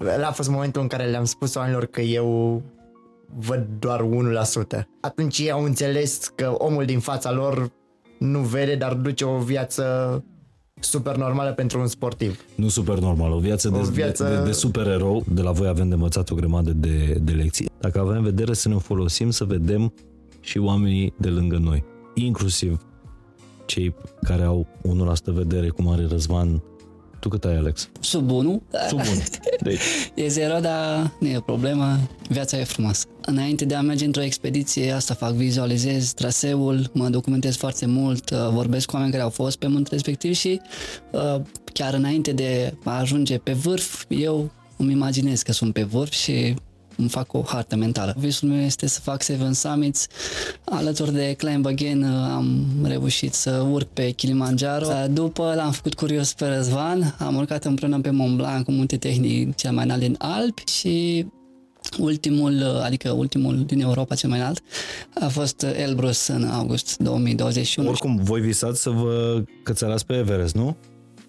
ăla a fost momentul în care le-am spus oamenilor că eu văd doar 1%. Atunci ei au înțeles că omul din fața lor nu vede, dar duce o viață super normală pentru un sportiv. Nu super normal, o viață, O de, viață- de, de, de supererou. De la voi avem de învățat o grămadă de, de lecții. Dacă avem în vedere să ne folosim, să vedem și oamenii de lângă noi. Inclusiv cei care au 1% vedere, cum are Răzvan. Tu cât ai, Alex? Sub 1. Sub 1. Deci, E zero, dar nu e problemă. Viața e frumoasă. Înainte de a merge într-o expediție, asta fac, vizualizez traseul, mă documentez foarte mult, uh, vorbesc cu oameni care au fost pe munte respectiv și uh, chiar înainte de a ajunge pe vârf, eu îmi imaginez că sunt pe vârf și îmi fac o hartă mentală. Visul meu este să fac Seven Summits. Alături de Climb Again uh, am reușit să urc pe Kilimanjaro. Uh, După l-am făcut curios pe Răzvan, am urcat împreună pe Mont Blanc, un munte tehnic cel mai înalt din Alpi și ultimul, uh, adică ultimul din Europa cel mai înalt, a fost Elbrus în august 2021. oricum, voi visați să vă cățărați pe Everest, nu?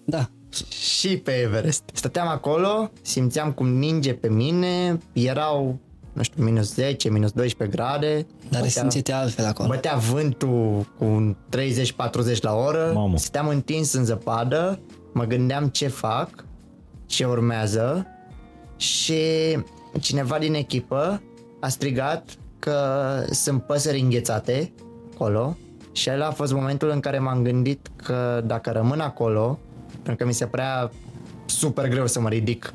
Da, Și pe Everest. Stăteam acolo, simțeam cum ninge pe mine, erau, nu știu, minus 10, minus 12 grade. dar Bătea- simțite altfel acolo. Bătea vântul cu 30-40 la oră, Mamă. stăteam întins în zăpadă, mă gândeam ce fac, ce urmează și cineva din echipă a strigat că sunt păsări înghețate acolo și ăla a fost momentul în care m-am gândit că dacă rămân acolo, pentru că mi se părea super greu să mă ridic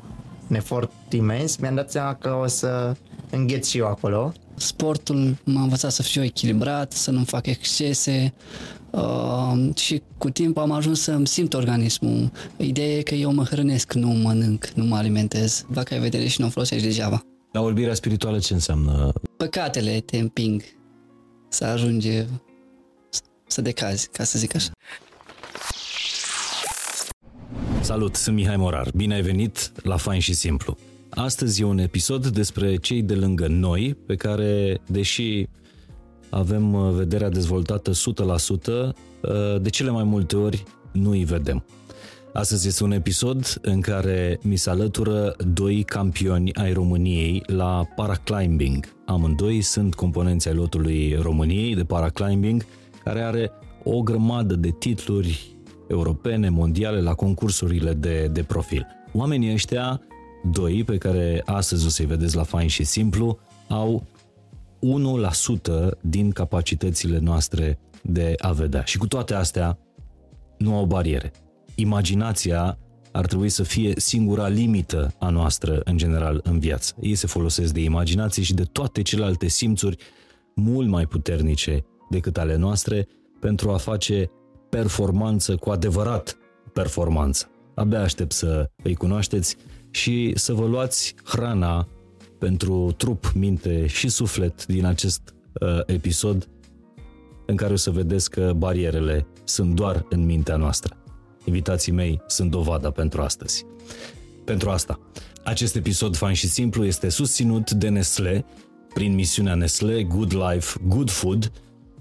un efort imens, mi-am dat seama că o să îngheț și eu acolo sportul m-a învățat să fiu echilibrat, să nu fac excese uh, și cu timp am ajuns să-mi simt organismul. Ideea e că eu mă hrănesc, nu mănânc, nu mă alimentez. Dacă ai vedere și nu o folosești degeaba. Dar orbirea spirituală ce înseamnă? Păcatele te împing să ajungi să decazi, ca să zic așa. Salut, sunt Mihai Morar. Bine ai venit la Fain și Simplu. Astăzi e un episod despre cei de lângă noi, pe care, deși avem uh, vederea dezvoltată 100%, uh, de cele mai multe ori nu îi vedem. Astăzi este un episod în care mi se alătură doi campioni ai României la paraclimbing. Amândoi sunt componenți ai lotului României de paraclimbing, care are o grămadă de titluri europene, mondiale, la concursurile de, de profil. Oamenii ăștia, doi pe care astăzi o să-i vedeți la Fain și Simplu, au 1% din capacitățile noastre de a vedea. Și cu toate astea, nu au bariere. Imaginația ar trebui să fie singura limită a noastră în general în viață. Ei se folosesc de imaginație și de toate celelalte simțuri mult mai puternice decât ale noastre pentru a face performanță cu adevărat performanță. Abia aștept să îi cunoașteți și să vă luați hrana pentru trup, minte și suflet din acest uh, episod în care o să vedeți că barierele sunt doar în mintea noastră. Invitații mei sunt dovada pentru astăzi. Pentru asta, acest episod fain și simplu este susținut de Nestle prin misiunea Nestle Good Life, Good Food.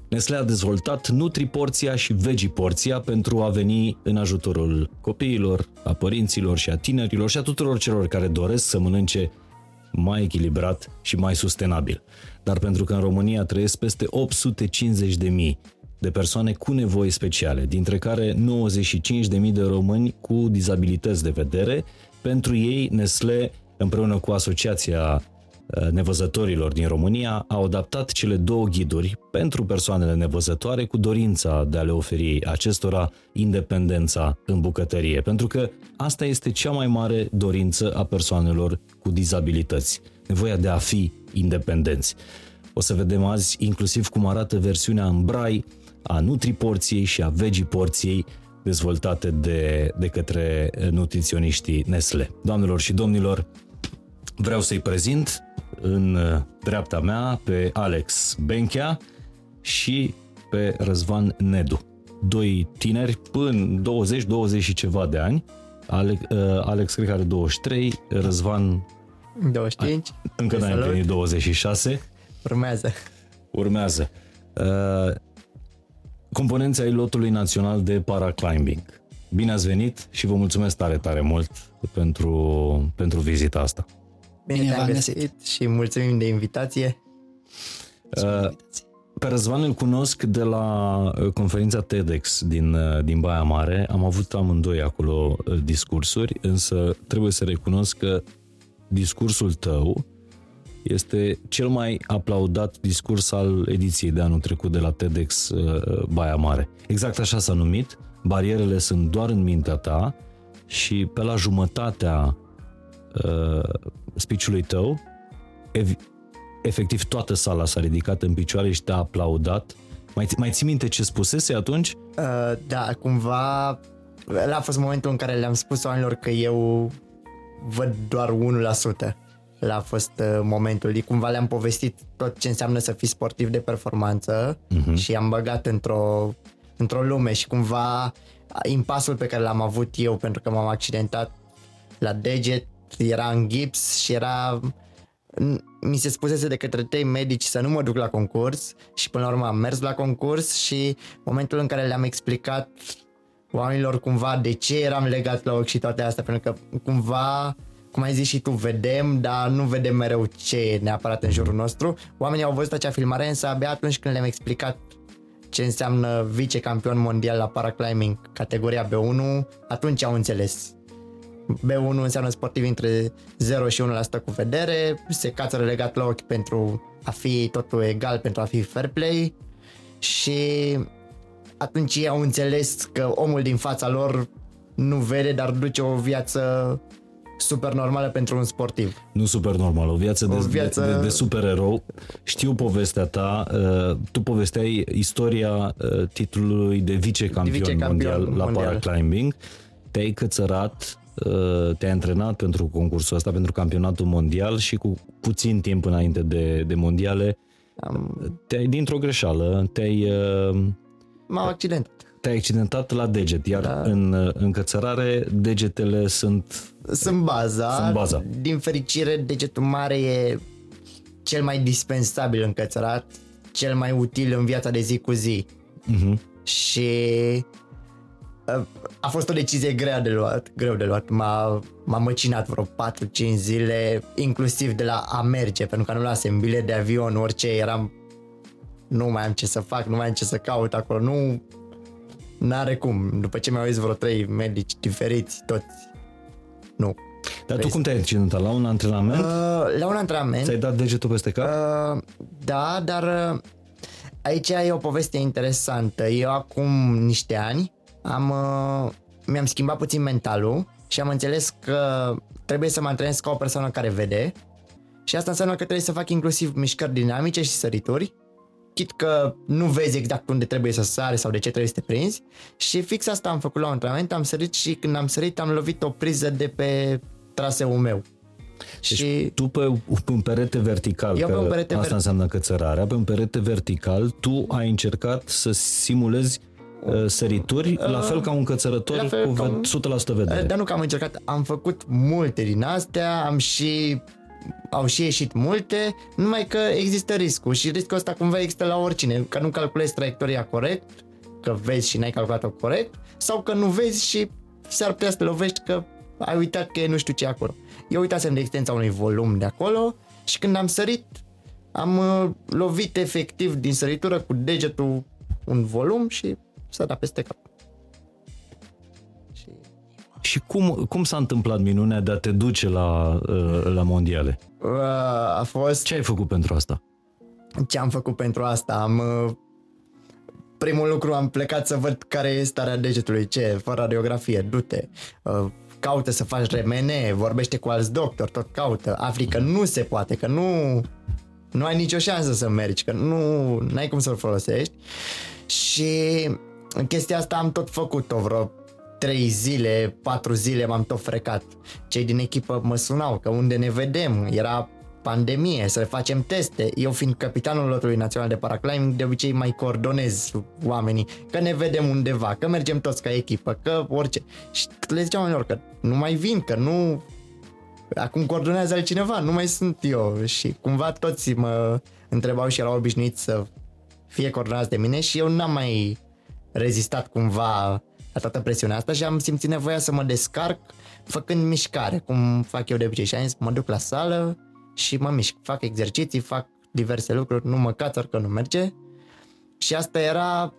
Nestle a dezvoltat Nutri-porția și Vegi-porția pentru a veni în ajutorul copiilor, a părinților și a tinerilor și a tuturor celor care doresc să mănânce mai echilibrat și mai sustenabil. Dar pentru că în România trăiesc peste 850.000 de persoane cu nevoi speciale, dintre care 95.000 de români cu dizabilități de vedere, pentru ei Nestle, împreună cu Asociația uh, Nevăzătorilor din România, au adaptat cele două ghiduri pentru persoanele nevăzătoare cu dorința de a le oferi acestora independența în bucătărie, pentru că asta este cea mai mare dorință a persoanelor cu dizabilități, nevoia de a fi independenți. O să vedem azi inclusiv cum arată versiunea în brai a Nutri-porției și a Vegi-porției dezvoltate de, de către nutriționiștii Nestle. Doamnelor și domnilor, vreau să-i prezint în dreapta mea pe Alex Benchea și pe Răzvan Nedu. Doi tineri până 20-20 și ceva de ani. Alex, Alex cred că are 23, Răzvan 25. încă Te n-ai salut. împlinit 26. Urmează. Urmează. Uh, componența ai lotului național de paraclimbing. bine ați venit și vă mulțumesc tare, tare mult pentru, pentru vizita asta. Bine, Bine te-am v-am găsit, găsit. și mulțumim de invitație. Uh, Pe Răzvan îl cunosc de la uh, conferința TEDx din, uh, din Baia Mare. Am avut amândoi acolo uh, discursuri, însă trebuie să recunosc că discursul tău este cel mai aplaudat discurs al ediției de anul trecut de la TEDx uh, Baia Mare. Exact așa s-a numit, barierele sunt doar în mintea ta și pe la jumătatea uh, speech-ului tău ev- efectiv toată sala s-a ridicat în picioare și te-a aplaudat. Mai, mai ții minte ce spusese atunci? Uh, da, cumva ăla a fost momentul în care le-am spus oamenilor că eu văd doar 1%. Ăla a fost uh, momentul. E Cumva le-am povestit tot ce înseamnă să fii sportiv de performanță uh-huh. și am băgat într-o, într-o lume și cumva impasul pe care l-am avut eu pentru că m-am accidentat la deget era în gips și era mi se spusese de către trei medici să nu mă duc la concurs și până la urmă am mers la concurs și momentul în care le-am explicat oamenilor cumva de ce eram legat la ochi și toate astea, pentru că cumva cum ai zis și tu, vedem, dar nu vedem mereu ce e neapărat în jurul nostru. Oamenii au văzut acea filmare, însă abia atunci când le-am explicat ce înseamnă vicecampion mondial la paraclimbing, categoria B1, atunci au înțeles. B1 înseamnă sportiv între 0 și 1% cu vedere, se cațără legat la ochi pentru a fi totul egal, pentru a fi fair play și atunci ei au înțeles că omul din fața lor nu vede, dar duce o viață super normală pentru un sportiv. Nu super normal, o viață, O de, viață- de, de supererou. Știu povestea ta, uh, tu povesteai istoria uh, titlului de vicecampion, Vicecampion mondial, la mondial. paraclimbing. Te-ai cățărat, uh, te-ai antrenat pentru concursul ăsta, pentru campionatul mondial și cu puțin timp înainte de, de mondiale Am, te-ai, dintr-o greșeală, te-ai, uh, m-am accidentat. te-ai accidentat la deget, iar Da. în, uh, în cățărare degetele sunt Sunt baza. Sunt baza. Din fericire, degetul mare e cel mai dispensabil încățărat, cel mai util în viața de zi cu zi. uh-huh. Și uh, a fost o decizie grea de luat, greu de luat. M-a, m-a măcinat vreo 4-5 zile, inclusiv de la a merge, pentru că nu lasem bilet de avion, orice, eram nu mai am ce să fac, nu mai am ce să caut acolo, nu n-are cum. După ce mi-au zis vreo trei medici diferiți, toți, nu. Dar tu cum te-ai accidentat? La un antrenament? Uh, la un antrenament, Ți-ai dat degetul peste cap? Uh, da, dar uh, aici e o poveste interesantă. Eu acum niște ani am, uh, mi-am schimbat puțin mentalul și am înțeles că trebuie să mă antrenez ca o persoană care vede și asta înseamnă că trebuie să fac inclusiv mișcări dinamice și sărituri chit că nu vezi exact unde trebuie să sari sau de ce trebuie să te prinzi și fix asta am făcut la un antrenament, am sărit și când am sărit am lovit o priză de pe traseul meu. Deci și tu pe un perete vertical, Eu pe că un perete asta ver- înseamnă cățărarea, pe un perete vertical tu ai încercat să simulezi uh, sărituri, la fel ca un cățărător la fel cu ca ved- un- 100% vedere. Dar nu că am încercat, am făcut multe din astea, am și au și ieșit multe, numai că există riscul și riscul ăsta cumva există la oricine, că nu calculezi traiectoria corect, că vezi și n-ai calculat-o corect, sau că nu vezi și s-ar putea să te lovești că ai uitat că e nu știu ce acolo. Eu uitasem de extensia unui volum de acolo și când am sărit, am uh, lovit efectiv din săritură cu degetul un volum și s-a dat peste cap. Și Și cum, cum s-a întâmplat minunea de a te duce la, uh, la mondiale? Uh, a fost Ce ai făcut pentru asta? ce am făcut pentru asta. Am uh, primul lucru am plecat să văd care e starea degetului, ce, fără radiografie, du-te. Uh, caută să faci remene, vorbește cu alți doctori, tot caută. Afli că nu se poate, că nu nu ai nicio șansă să mergi, că nu ai cum să-l folosești. Și chestia asta am tot făcut-o vreo 3 zile, 4 zile m-am tot frecat. Cei din echipă mă sunau că unde ne vedem, era pandemie, să le facem teste. Eu fiind capitanul lotului național de paraclimbing, de obicei mai coordonez oamenii, că ne vedem undeva, că mergem toți ca echipă, că orice. Și le ziceam oamenilor că nu mai vin, că nu acum coordonează altcineva, nu mai sunt eu și cumva toți mă întrebau și erau obișnuiți să fie coordonați de mine și eu n-am mai rezistat cumva la toată presiunea asta și am simțit nevoia să mă descarc făcând mișcare, cum fac eu de obicei. Și am zis, mă duc la sală și mă mișc, fac exerciții, fac diverse lucruri, nu mă cațăr că nu merge. Și asta era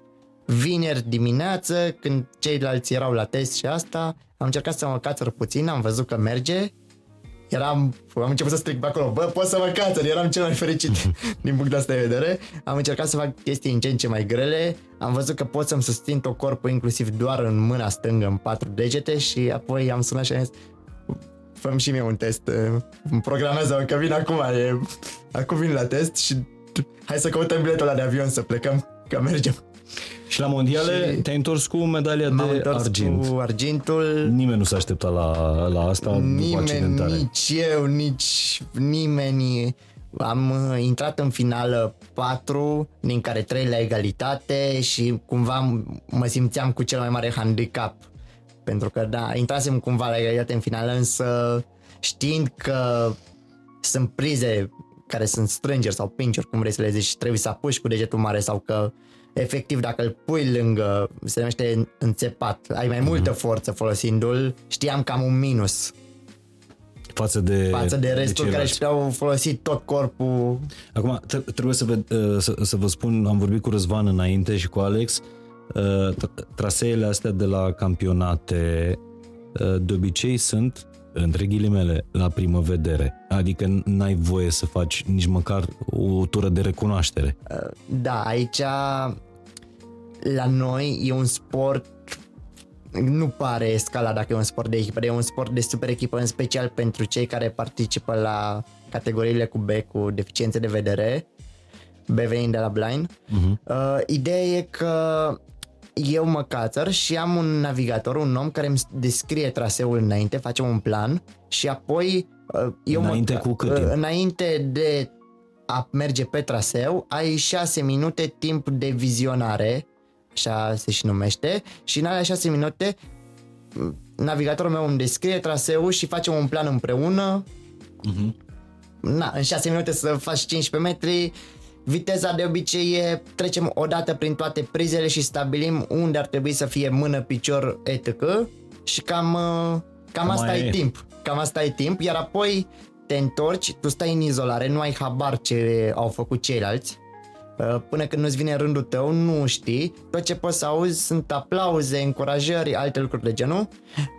vineri dimineață, când ceilalți erau la test și asta, am încercat să mă cațăr puțin, am văzut că merge, eram, am început să stric pe acolo, bă, pot să mă cațăr, eram cel mai fericit din punct de asta de vedere. Am încercat să fac chestii în ce în ce mai grele, am văzut că pot să-mi susțin tot corpul inclusiv doar în mâna stângă, în patru degete și apoi am sunat și am zis, fă și mie un test, îmi programează că vin acum, e, acum vin la test și hai să căutăm biletul ăla de avion să plecăm, că mergem. Și la mondiale și te-ai întors cu medalia de argint. cu argintul. Nimeni nu s-a așteptat la, la asta nimeni, după accidentare. Nici eu, nici nimeni. Am uh, intrat în finală 4, din care 3 la egalitate și cumva mă simțeam cu cel mai mare handicap. Pentru că, da, intrasem cumva la egalitate în finală, însă știind că sunt prize care sunt strângeri sau pinch cum vrei să le zici, și trebuie să apuci cu degetul mare sau că efectiv dacă îl pui lângă, se numește înțepat, ai mai multă mhm. forță folosindu-l, știam că am un minus față de, față de restul de care și-au folosit tot corpul. Acum, trebuie să vă, uh, să, să vă spun, am vorbit cu Răzvan înainte și cu Alex, uh, traseele astea de la campionate uh, de obicei sunt între ghilimele, la primă vedere. Adică n-ai voie să faci nici măcar o tură de recunoaștere. Da, aici la noi e un sport nu pare escala dacă e un sport de echipă, e un sport de super echipă, în special pentru cei care participă la categoriile cu B, cu deficiențe de vedere, B venind de la blind. Uh-huh. Uh, ideea e că eu mă cațăr și am un navigator, un om care îmi descrie traseul înainte, facem un plan și apoi uh, eu înainte mă, cu cât timp? Înainte de a merge pe traseu, ai 6 minute timp de vizionare, așa se și numește, și în alea 6 minute navigatorul meu îmi descrie traseul și facem un plan împreună. Uh-huh. Na, în 6 minute să faci 15 metri, Viteza de obicei e, trecem odată prin toate prizele și stabilim unde ar trebui să fie mână, picior, etc. Și cam, uh, cam asta e timp. Cam asta e timp, iar apoi te întorci, tu stai în izolare, nu ai habar ce au făcut ceilalți. Uh, până când nu-ți vine rândul tău, nu știi. Tot ce poți să auzi sunt aplauze, încurajări, alte lucruri de genul.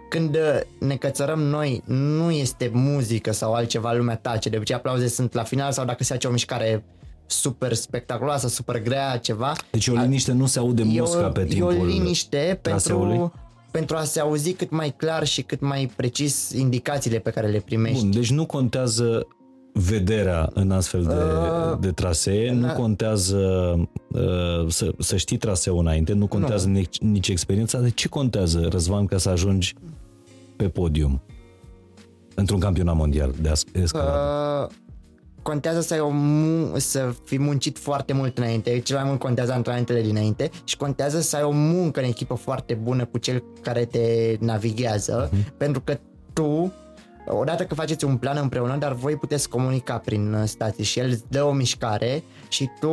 Când uh, ne cățărăm noi, nu este muzică sau altceva, lumea tace. De obicei aplauze sunt la final sau dacă se face o mișcare super spectaculoasă, super grea, ceva. Deci o liniște nu se aude musca pe timpul E o liniște pentru, pentru a se auzi cât mai clar și cât mai precis indicațiile pe care le primești. Bun, deci nu contează vederea în astfel de, uh, de trasee, nu contează uh, să, să știi traseul înainte, nu contează nu. Nici, nici experiența. De ce contează, Răzvan, ca să ajungi pe podium într-un campionat mondial de escaladă? Uh, contează să, ai o mu- să fi muncit foarte mult înainte, cel mai mult contează antrenamentele dinainte și contează să ai o muncă în echipă foarte bună cu cel care te navighează, uh-huh. pentru că tu odată că faceți un plan împreună, dar voi puteți comunica prin stații și el îți dă o mișcare și tu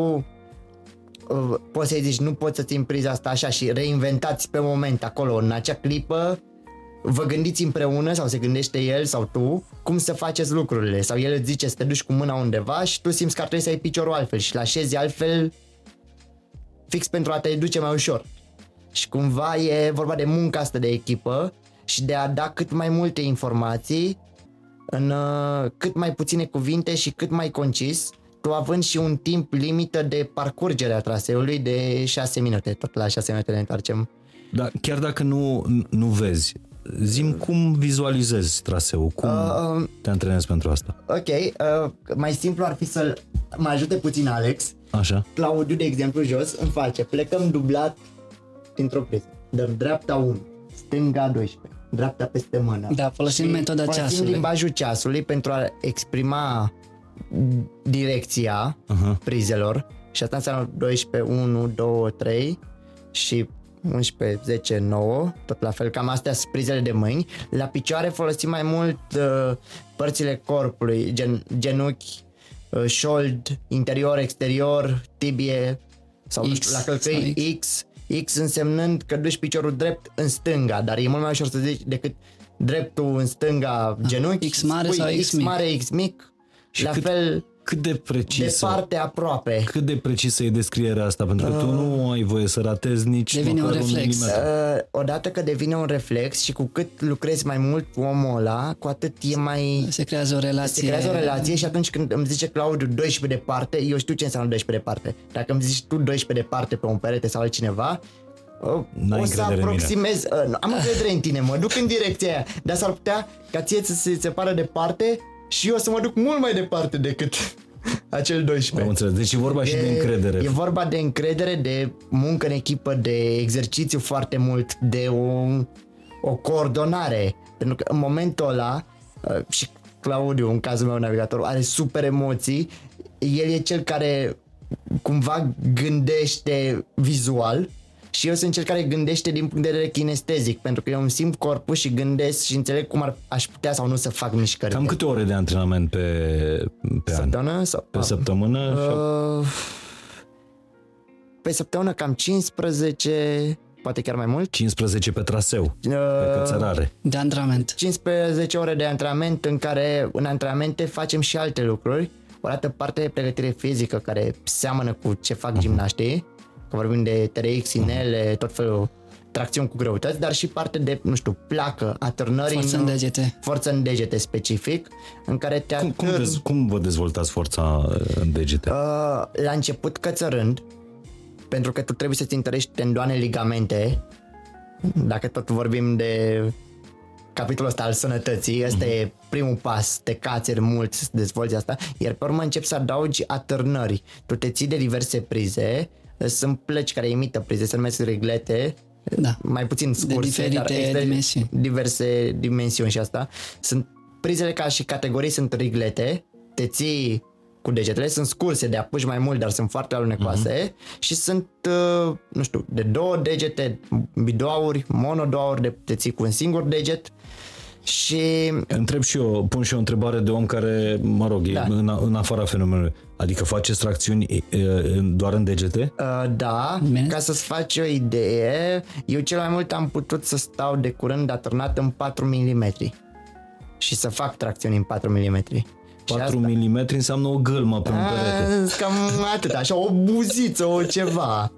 uh, poți să-i zici nu poți să țin priza asta așa și reinventați pe moment acolo, în acea clipă vă gândiți împreună sau se gândește el sau tu cum să faceți lucrurile sau el îți zice să te duci cu mâna undeva și tu simți că ar trebui să ai piciorul altfel și la așezi altfel fix pentru a te duce mai ușor. Și cumva e vorba de munca asta de echipă și de a da cât mai multe informații în uh, cât mai puține cuvinte și cât mai concis, tu având și un timp limită de parcurgere a traseului de 6 minute, tot la 6 minute ne întoarcem. Da, chiar dacă nu, nu vezi, Zim cum vizualizezi traseul, cum uh, te antrenezi pentru asta? Ok, uh, mai simplu ar fi să mă ajute puțin Alex. Așa. Claudiu, de exemplu, jos îmi face, plecăm dublat dintr-o priză. Dăm dreapta 1, stânga 12, dreapta peste mână. Da, folosim metoda folosim ceasului. limbajul ceasului pentru a exprima direcția uh-huh. prizelor și asta înseamnă 12, 1, 2, 3 și 11, 10, 9, tot la fel, cam astea sunt prizele de mâini. La picioare folosim mai mult uh, părțile corpului, gen, genunchi, uh, șold, interior, exterior, tibie sau X, știu, la călcăi X. X X însemnând că duci piciorul drept în stânga, dar e mult mai ușor să zici decât dreptul în stânga genunchi. X mare spui sau X X mic. mare, X mic, Și la cât- fel Cât de precisă, departe, aproape. cât de precisă e descrierea asta? Pentru că tu nu ai voie să ratezi nici Devine măcar un reflex. milimetru. Uh, odată că devine un reflex și cu cât lucrezi mai mult cu omul ăla, cu atât e mai... Se creează o Se relație. creează o relație și atunci când îmi zice Claudiu 12 departe, eu știu ce înseamnă 12 departe. Dacă îmi zici tu 12 departe pe un perete sau altcineva, uh, N-ai o să încredere în mine. aproximez, uh, nu, am încredere în tine, mă duc în direcția aia, dar s-ar putea ca ție să se separă departe și eu să mă duc mult mai departe decât acel 12. Am înțeles. Deci e vorba și de încredere. E vorba de încredere, de muncă în echipă, de exercițiu foarte mult, de o, o coordonare. Pentru că în momentul ăla, uh, și Claudiu, în cazul meu navigator, are super emoții, el e cel care cumva gândește vizual și eu sunt cel care gândește din punct de vedere kinestezic, pentru că eu îmi simt corpul și gândesc și înțeleg cum ar, aș putea sau nu să fac mișcări. Cam câte ore de antrenament pe, pe an? Săptămână? Sau, Pe săptămână? Uh, pe săptămână cam 15, poate chiar mai mult. 15 pe traseu, pe Uh, cățărare. De antrenament. 15 ore de antrenament în care în antrenamente facem și alte lucruri. O dată parte de pregătire fizică care seamănă cu ce Mhm. fac gimnaștii, că vorbim de TRX, inele, tot felul tracțiuni cu greutăți, dar și parte de, nu știu, placă, atârnări Forță în degete. forță în degete specific, în care te Cum, cum, atârni. dez, cum vă dezvoltați forța uh, în degete? Uh, la început cățărând, pentru că tu trebuie să-ți întărești tendoane, ligamente, dacă tot vorbim de capitolul ăsta al sănătății, ăsta e primul pas, te cațeri mult să dezvolți asta, iar pe urmă începi să adaugi atârnări. Tu te ții de diverse prize, sunt plăci care imită prize, se numesc reglete, Da. mai puțin scurse, diferite dar există dimensiuni. diverse dimensiuni și asta. Sunt prizele ca și categorii sunt riglete, te ții cu degetele, sunt scurse de apuci mai mult, dar sunt foarte alunecoase uh-huh. și sunt, uh, nu știu, de două degete, bidoauri, monodoauri, de te ții cu un singur deget și Întreb și eu, pun și eu o întrebare de om care, mă rog, Da. e în, în afara fenomenului. Adică faceți tracțiuni e, e, doar în degete? Uh, da, Bine. ca să-ți faci o idee, eu cel mai mult am putut să stau de curând atârnat în 4 mm și să fac tracțiuni în 4 mm. 4 mm înseamnă o gâlmă pe un perete. A, Cam atât, așa, o buziță, o ceva.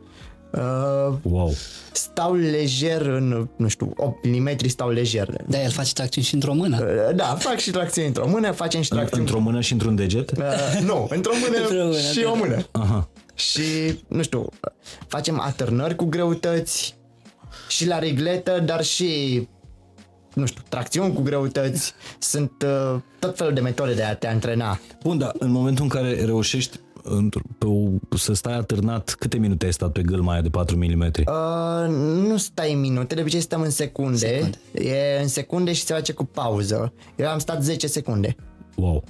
Uh, Wow. stau lejer în, nu știu, 8 mm stau lejer. Da, el face tracțiuni și într-o mână. Uh, Da, fac și tracțiuni într-o mână, facem și tracțiuni... Într-o mână și într-un deget? Uh, nu, într-o mână Într-o mână, și da. o mână. Aha. Și, nu știu, facem atârnări cu greutăți și la regletă, dar și, nu știu, tracțiuni cu greutăți. Sunt uh, tot felul de metode de a te antrena. Bun, dar în momentul în care reușești într- pe o, să stai atârnat, câte minute ai stat pe gâlma aia de 4 mm? Uh, nu stai în minute, de obicei stăm în secunde. Secunde. E în secunde și se face cu pauză. Eu am stat 10 secunde. Wow.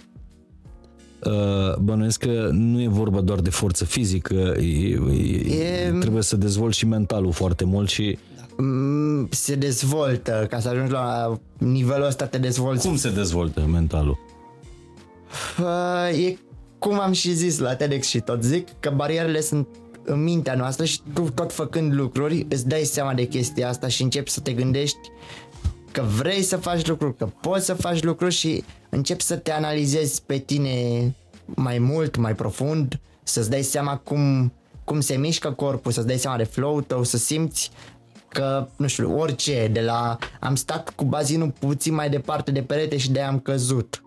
Uh, bănuiesc că nu e vorba doar de forță fizică, e, e, E- trebuie să dezvolți și mentalul foarte mult și Mm, se dezvoltă, ca să ajungi la nivelul ăsta te dezvolți. cum se dezvoltă mentalul? Uh, e cum am și zis la TEDx și tot zic, că barierele sunt în mintea noastră și tu tot făcând lucruri îți dai seama de chestia asta și începi să te gândești că vrei să faci lucruri, că poți să faci lucruri și începi să te analizezi pe tine mai mult, mai profund, să-ți dai seama cum, cum se mișcă corpul, să-ți dai seama de flow tău, să simți că, nu știu, orice, de la am stat cu bazinul puțin mai departe de perete și de am căzut.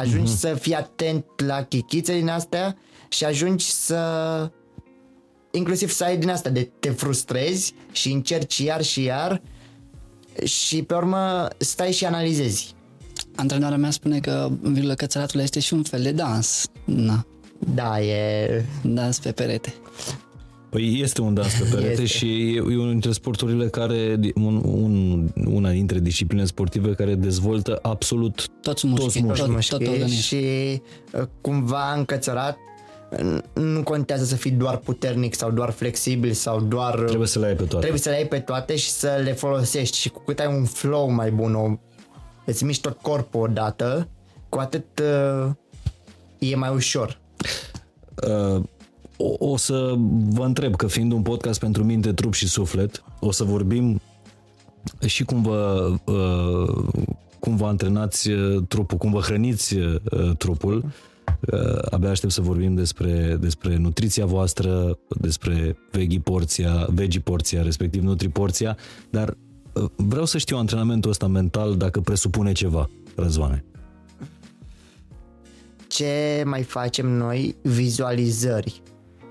Ajungi să fii atent la chichițe din astea și ajungi să inclusiv să ai din asta de te frustrezi și încerci iar și iar și pe urmă stai și analizezi. Antrenarea mea spune că virgulă cățăratul este și un fel de dans. Na, Da, e... dans pe perete. Păi este un dans pe perete Este. și e, e unul dintre sporturile care, un, un, una dintre discipline sportive care dezvoltă absolut Toți mușchii, mușchii. tot, mușchi tot organismul. și uh, cumva încățărat n- nu contează să fii doar puternic sau doar flexibil sau doar... trebuie să le ai pe toate. trebuie să le ai pe toate și să le folosești și cu cât ai un flow mai bun, o, îți miști tot corpul odată, cu atât uh, e mai ușor. Uh, o, o să vă întreb că fiind un podcast pentru minte, trup și suflet, o să vorbim și cum vă, uh, cum vă antrenați uh, trupul, cum vă hrăniți uh, trupul. Abia aștept să vorbim despre, despre nutriția voastră, despre veggie porția, veggie porția, respectiv nutri porția, dar vreau să știu antrenamentul ăsta mental dacă presupune ceva, Răzvane. Ce mai facem noi? Vizualizări.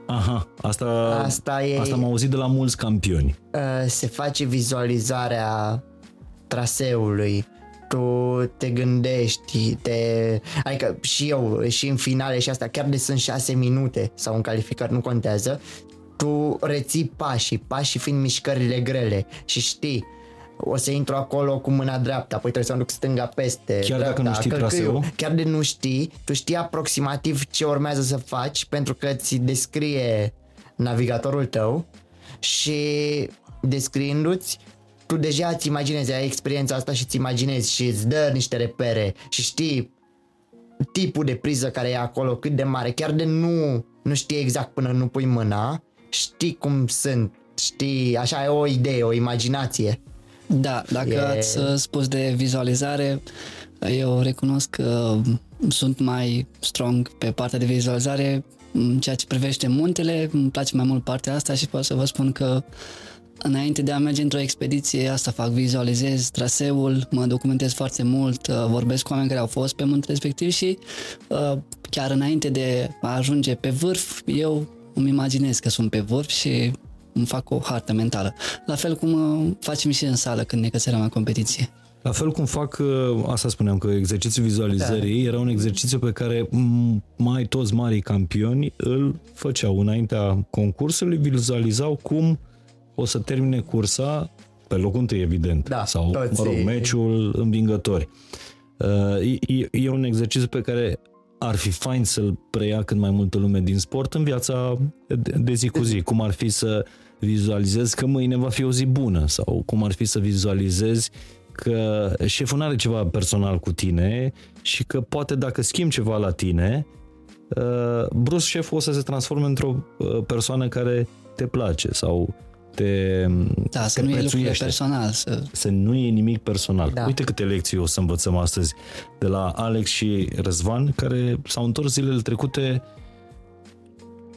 Aha, asta, asta, e, asta am auzit de la mulți campioni. Se face vizualizarea traseului, tu te gândești, te... adică și eu, și în finale și asta, chiar de sunt șase minute sau în calificări, nu contează, tu reții pașii, pașii fiind mișcările grele și știi, o să intru acolo cu mâna dreapta, apoi trebuie să mă duc stânga peste. Chiar dreapta, dacă nu știi traseul? Chiar de nu știi, tu știi aproximativ ce urmează să faci pentru că ți descrie navigatorul tău și descriindu-ți tu deja îți imaginezi, ai experiența asta și îți imaginezi și îți dă niște repere și știi tipul de priză care e acolo, cât de mare, chiar de nu, nu știi exact până nu pui mâna, știi cum sunt, știi, așa e o idee, o imaginație. Da, dacă e... ați uh, spus de vizualizare, eu recunosc că sunt mai strong pe partea de vizualizare în ceea ce privește muntele, îmi place mai mult partea asta și pot să vă spun că înainte de a merge într-o expediție, asta fac, vizualizez traseul, mă documentez foarte mult, uh, vorbesc cu oameni care au fost pe muntele respectiv și uh, chiar înainte de a ajunge pe vârf, eu îmi imaginez că sunt pe vârf și îmi fac o hartă mentală. La fel cum uh, facem și în sală când ne căsărăm la competiție. La fel cum fac, uh, asta spuneam, că exercițiul vizualizării da. era un exercițiu pe care mai toți marii campioni îl făceau înaintea concursului, vizualizau cum o să termine cursa pe locul întâi, evident, da, sau, toți. mă rog, meciul învingători. Uh, e, e un exercițiu pe care ar fi fain să-l preia cât mai multă lume din sport în viața de zi cu zi. Cum ar fi să vizualizezi că mâine va fi o zi bună sau cum ar fi să vizualizezi că șeful nu are ceva personal cu tine și că poate dacă schimbi ceva la tine, uh, brusc șeful o să se transforme într-o uh, persoană care te place sau te Da, să nu e personal. Să... să nu e nimic personal. Da. Uite câte lecții o să învățăm astăzi de la Alex și Răzvan, care s-au întors zilele trecute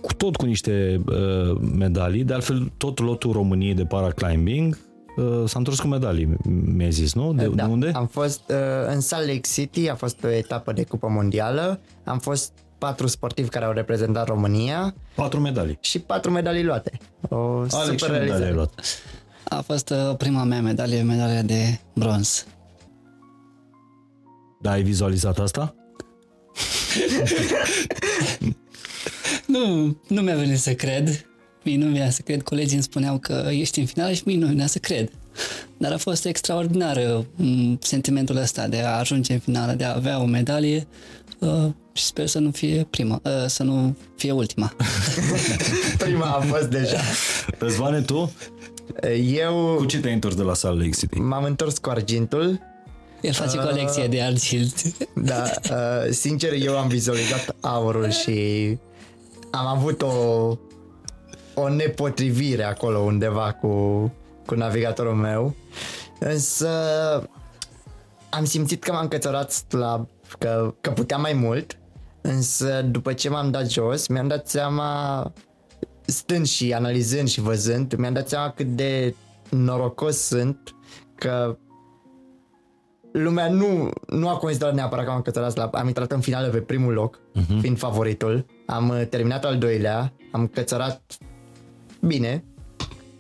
cu tot cu niște uh, medalii, de altfel tot lotul României de paraclimbing uh, s-a întors cu medalii, mi-ai zis, nu? De, da. de unde? Am fost uh, în Salt Lake City, a fost o etapă de cupă mondială, am fost patru sportivi care au reprezentat România. Patru medalii. Și patru medalii luate. O Alex, super medalii ai luat? A fost uh, prima mea medalie, medalia de bronz. Da, ai vizualizat asta? nu, nu mi-a venit să cred. Mie nu mi-a să cred. Colegii îmi spuneau că ești în finală și mie nu mi-a să cred. Dar a fost extraordinar mm, sentimentul ăsta de a ajunge în finală, de a avea o medalie uh, și sper să nu fie prima, uh, să nu fie ultima. prima a fost deja. Răzvane, tu? Eu... Cu ce te-ai întors de la Salt Lake City? M-am întors cu argintul. El face uh, colecție de argint. Da, uh, sincer, eu am vizualizat aurul și am avut o, o nepotrivire acolo undeva cu, cu navigatorul meu. Însă am simțit că m-am cățărat la că, că puteam mai mult, însă după ce m-am dat jos, mi-am dat seama, stând și analizând și văzând, mi-am dat seama cât de norocos sunt că lumea nu, nu a considerat neapărat că am cățărat la, am intrat în finală pe primul loc, uh-huh. fiind favoritul, am uh, terminat al doilea, am cățărat bine,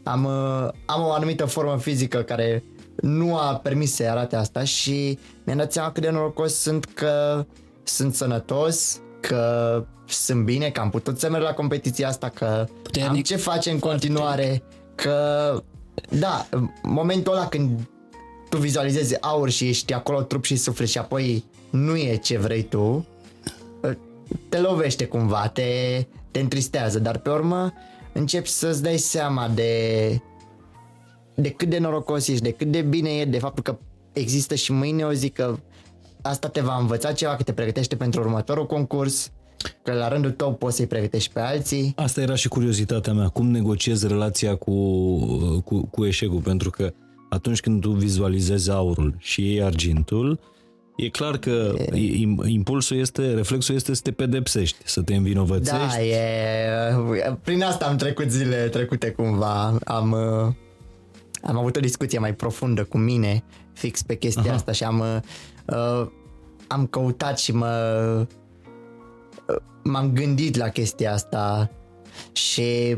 am, uh, am o anumită formă fizică care nu a permis să arate asta și mi-am dat seama cât de norocos sunt că sunt sănătos, că sunt bine, că am putut să merg la competiția asta, că Puternic. am ce face în continuare, că da, momentul ăla când tu vizualizezi aur și ești acolo trup și suflet și apoi nu e ce vrei tu, te lovește cumva, te, te întristează, dar pe urmă începi să-ți dai seama de de cât de norocos ești, de cât de bine e, de faptul că există și mâine o zi că asta te va învăța ceva, că te pregătește pentru următorul concurs că la rândul tău poți să-i pregătești pe alții. Asta era și curiozitatea mea. Cum negociezi relația cu, cu, cu eșecul? Pentru că atunci când tu vizualizezi aurul și iei argintul, e clar că impulsul este, reflexul este să te pedepsești, să te învinovățești. Da, e, prin asta am trecut zile trecute cumva. Am, am avut o discuție mai profundă cu mine fix pe chestia Aha. asta și am, uh, am căutat și mă m-am gândit la chestia asta și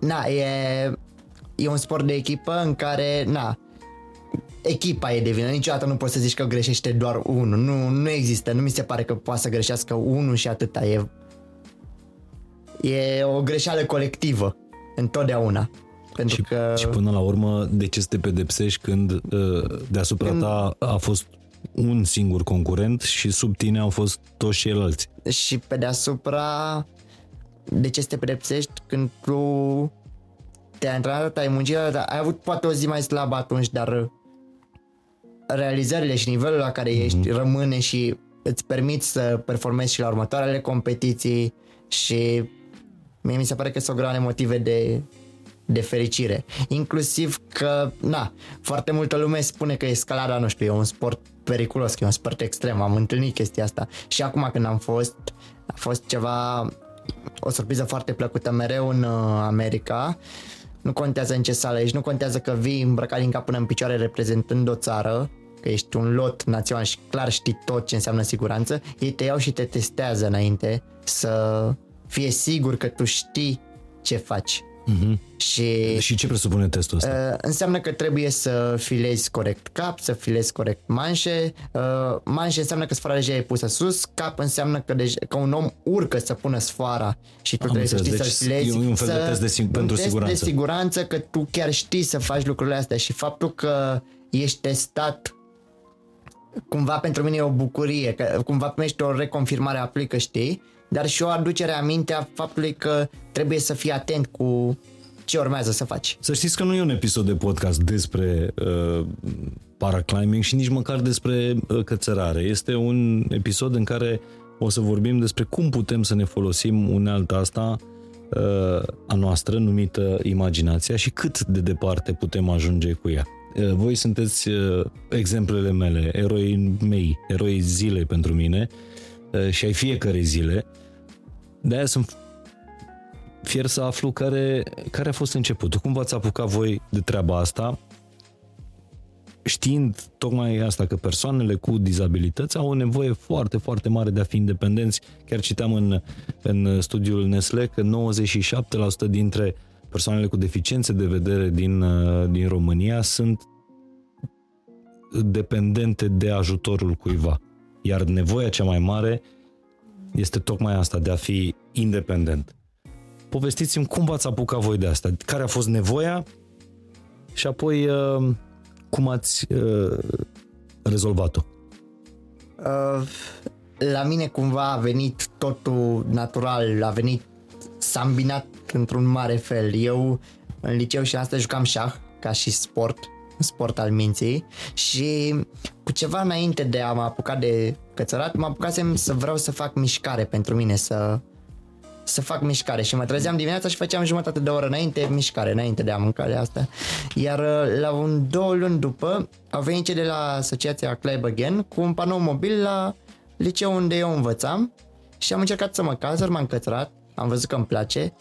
na, e, e un sport de echipă în care, na, echipa e de vină, niciodată nu poți să zici că greșește doar unul, nu, nu există, nu mi se pare că poate să greșească unul și atâta, e, e o greșeală colectivă, întotdeauna. Pentru și, că... și până la urmă, de ce să te pedepsești când uh, deasupra când... ta a fost un singur concurent și sub tine au fost toți ceilalți. Și pe deasupra, de ce să te pedepsești când tu te-ai antrenat, ai muncit, ai avut poate o zi mai slabă atunci, dar realizările și nivelul la care mm-hmm. ești rămâne și îți permit să performezi și la următoarele competiții și mie mi se pare că sunt o grane motive de, de fericire. Inclusiv că, na, foarte multă lume spune că escalada, nu știu, e un sport periculos, că e un sport extrem, am întâlnit chestia asta. Și acum când am fost, a fost ceva, o surpriză foarte plăcută mereu în uh, America. Nu contează în ce sală ești, nu contează că vii îmbrăcat din cap până în picioare reprezentând o țară, că ești un lot național și clar știi tot ce înseamnă siguranță, ei te iau și te testează înainte să fie sigur că tu știi ce faci. Uh-huh. Și, și ce presupune testul ăsta? Uh, înseamnă că trebuie să filezi corect cap, să filezi corect manșe. Uh, manșe înseamnă că sfoara deja e pusă sus, cap înseamnă că, deja, că un om urcă să pună sfoara și tu Am trebuie înțeles. să știi deci să-l filezi. E un fel să, de test de, pentru un test siguranță. de siguranță că tu chiar știi să faci lucrurile astea și faptul că ești testat cumva pentru mine e o bucurie, că cumva primești o reconfirmare a aplui că știi, dar și o aducere aminte a faptului că trebuie să fii atent cu ce urmează să faci. Să știți că nu e un episod de podcast despre uh, paraclimbing și nici măcar despre uh, cățărare. Este un episod în care o să vorbim despre cum putem să ne folosim unealta asta uh, a noastră numită imaginația și cât de departe putem ajunge cu ea. Uh, voi sunteți uh, exemplele mele, eroi mei, eroi zilei pentru mine uh, și ai fiecare zile. De aia sunt fier să aflu care, care a fost începutul. Cum v-ați apucat voi de treaba asta? Știind tocmai asta, că persoanele cu dizabilități au o nevoie foarte, foarte mare de a fi independenți. Chiar citeam în, în studiul Nestle că 97% dintre persoanele cu deficiențe de vedere din, din România sunt dependente de ajutorul cuiva. Iar nevoia cea mai mare este tocmai asta, de a fi independent povestiți-mi cum v-ați apucat voi de asta, care a fost nevoia și apoi uh, cum ați uh, rezolvat-o. Uh, la mine cumva a venit totul natural, a venit, s-a îmbinat într-un mare fel. Eu în liceu și asta jucam șah ca și sport, sport al minții și cu ceva înainte de a mă apuca de cățărat, mă apucasem să vreau să fac mișcare pentru mine, să să fac mișcare și mă trezeam dimineața și făceam jumătate de oră înainte mișcare, înainte de a mânca de asta. Iar uh, la un două luni după au venit cei de la asociația Climb Again cu un panou mobil la liceu unde eu învățam și am încercat să mă cazăr, m-am cățrat, am văzut că îmi place,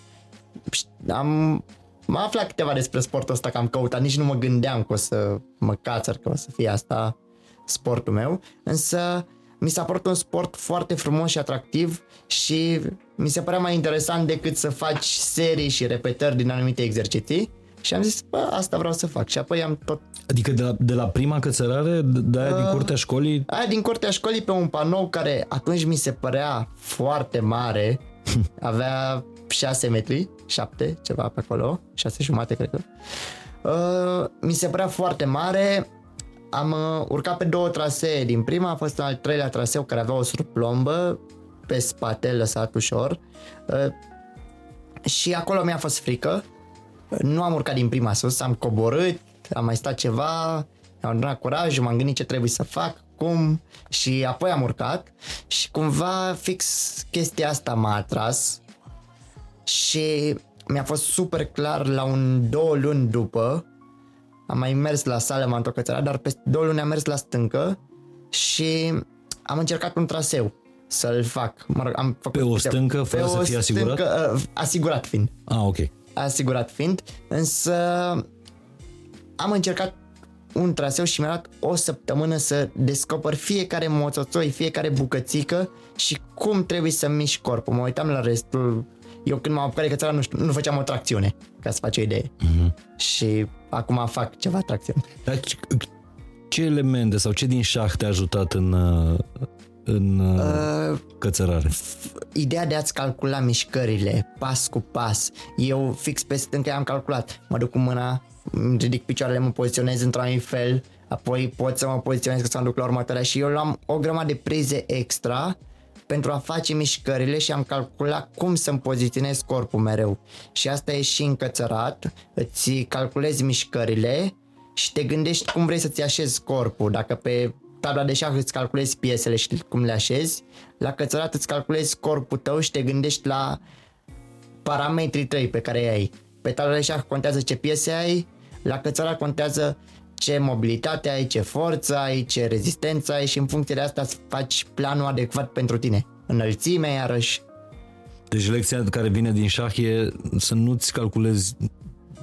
am m-a aflat câteva despre sportul ăsta că am căutat, nici nu mă gândeam că o să mă cațăr, că o să fie asta sportul meu, însă mi s-a părut un sport foarte frumos și atractiv și mi se părea mai interesant decât să faci serii și repetări din anumite exerciții și am zis, bă, asta vreau să fac și apoi am tot... Adică de la, de la prima cățărare, de aia uh, din curtea școlii? Aia din curtea școlii pe un panou care atunci mi se părea foarte mare, avea 6 metri, 7, ceva pe acolo, 6 jumate cred că. Uh, mi se părea foarte mare, am uh, urcat pe două trasee. Din prima a fost al treilea traseu care avea o surplombă pe spate, lăsat ușor. Uh, și acolo mi-a fost frică. Nu am urcat din prima sus, am coborât, am mai stat ceva, am adunat curaj, m-am gândit ce trebuie să fac. cum și apoi am urcat și cumva fix chestia asta m-a atras și mi-a fost super clar la un două luni după am mai mers la sală, m-am întocățărat, dar peste două luni am mers la stâncă și am încercat un traseu să-l fac. Mă rog, am făcut Pe o stâncă, fără pe să o fie asigurat? Stâncă, uh, asigurat fiind. Ah, ok. Asigurat fiind, însă am încercat un traseu și mi-a luat o săptămână să descoper fiecare moțoțoi, fiecare bucățică și cum trebuie să mișc corpul. Mă uitam la restul. Eu când m-am apucat de cățara nu, știu, nu făceam o tracțiune, ca să faci o idee. Mhm. Și acum fac ceva tracțiune. Dar ce, ce elemente sau ce din șah te-a ajutat în, uh, în uh, cățărare? Ideea de a-ți calcula mișcările pas cu pas. Eu fix pe stâncă am calculat. Mă duc cu mâna, îmi ridic picioarele, mă poziționez într-un anumit fel, apoi pot să mă poziționez că să mă duc la următoarea și eu luam o grămadă de prize extra pentru a face mișcările și am calculat cum să-mi poziționez corpul mereu. Și asta e și încățărat, îți calculezi mișcările și te gândești cum vrei să-ți așezi corpul. Dacă pe tabla de șah îți calculezi piesele și cum le așezi, la cățărat îți calculezi corpul tău și te gândești la parametrii tăi pe care îi ai. Pe tabla de șah contează ce piese ai, la cățărat contează ce mobilitate ai, ce forță ai, ce rezistență ai și în funcție de asta îți faci planul adecvat pentru tine. Înălțime, iarăși. Deci lecția care vine din șah e să nu-ți calculezi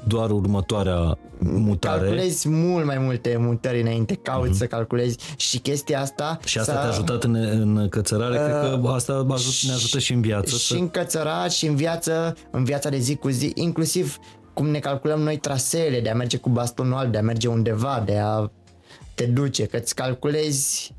doar următoarea mutare. Calculezi mult mai multe mutări înainte, cauți uh-huh. să calculezi și chestia asta... Mhm. Și asta să... te-a ajutat în, în cățărare? Uh, Cred că asta ajut, ne ajută și în viață. Și să... în cățărat și în viață, în viața de zi cu zi, inclusiv cum ne calculăm noi traseele, de a merge cu bastonul alb, de a merge undeva, de a te duce, că îți calculezi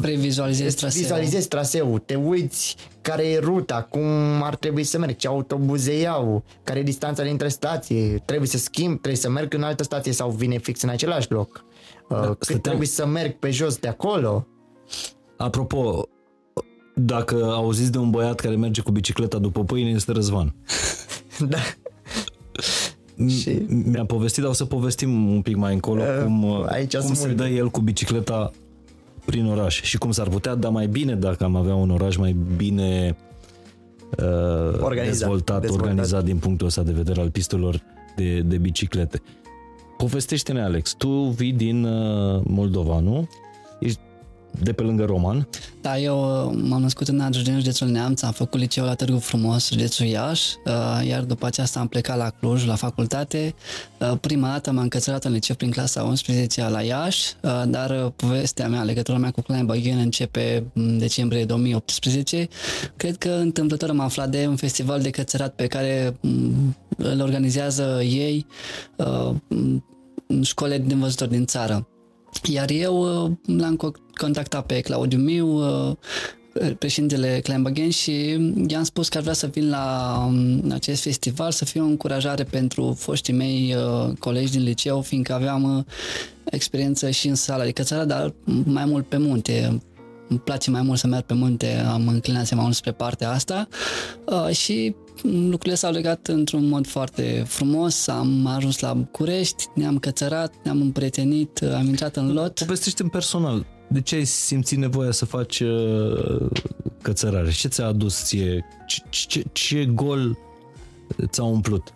Previzualizezi traseul. vizualizezi traseul, te uiți care e ruta, cum ar trebui să merg, ce autobuze iau, care e distanța dintre stații, trebuie să schimb, trebuie să merg în altă stație sau vine fix în același loc. Uh, cât stăteam- trebuie să merg pe jos de acolo. Apropo, dacă auziți de un băiat care merge cu bicicleta după pâine, este Răzvan. da. Și- M- Mi-a povestit, dar o să povestim un pic mai încolo Uh, cum, uh, aici cum sunt se multe. dă el cu bicicleta prin oraș și cum s-ar putea da mai bine dacă am avea un oraș mai bine uh, Organizat, dezvoltat, dezvoltat. organizat din punctul ăsta de vedere al pistelor de, de biciclete. Povestește-ne, Alex, tu vii din uh, Moldova, nu? Ești de pe lângă Roman. Da, eu uh, m-am născut în Argeș, județul Neamț, am făcut liceul la Târgu Frumos, județul Iași, uh, iar după aceasta am plecat la Cluj, la facultate. Uh, Prima dată m-am încățărat în liceu prin clasa 11 la Iași, uh, dar uh, povestea mea, legătura mea cu Kleinbaghen începe în decembrie 2018. Cred că întâmplător am aflat de un festival de cățărat pe care m, îl organizează ei uh, în școli din învățători din țară. Iar eu uh, l-am co- contactat pe Claudiu Miu, uh, președintele Kleinbagen și i-am spus că ar vrea să vin la um, acest festival, să fie o încurajare pentru foștii mei uh, colegi din liceu, fiindcă aveam uh, experiență și în sala de cățără, dar mai mult pe munte. Îmi place mai mult să merg pe munte, am înclinație mai mult spre partea asta uh, și lucrurile s-au legat într-un mod foarte frumos, am ajuns la București, ne-am cățărat, ne-am împrietenit, am intrat în lot. Povestește-mi personal, de ce ai simțit nevoia să faci uh, cățărare? Ce ți-a adus ție? Ce, ce, ce gol ți-a umplut?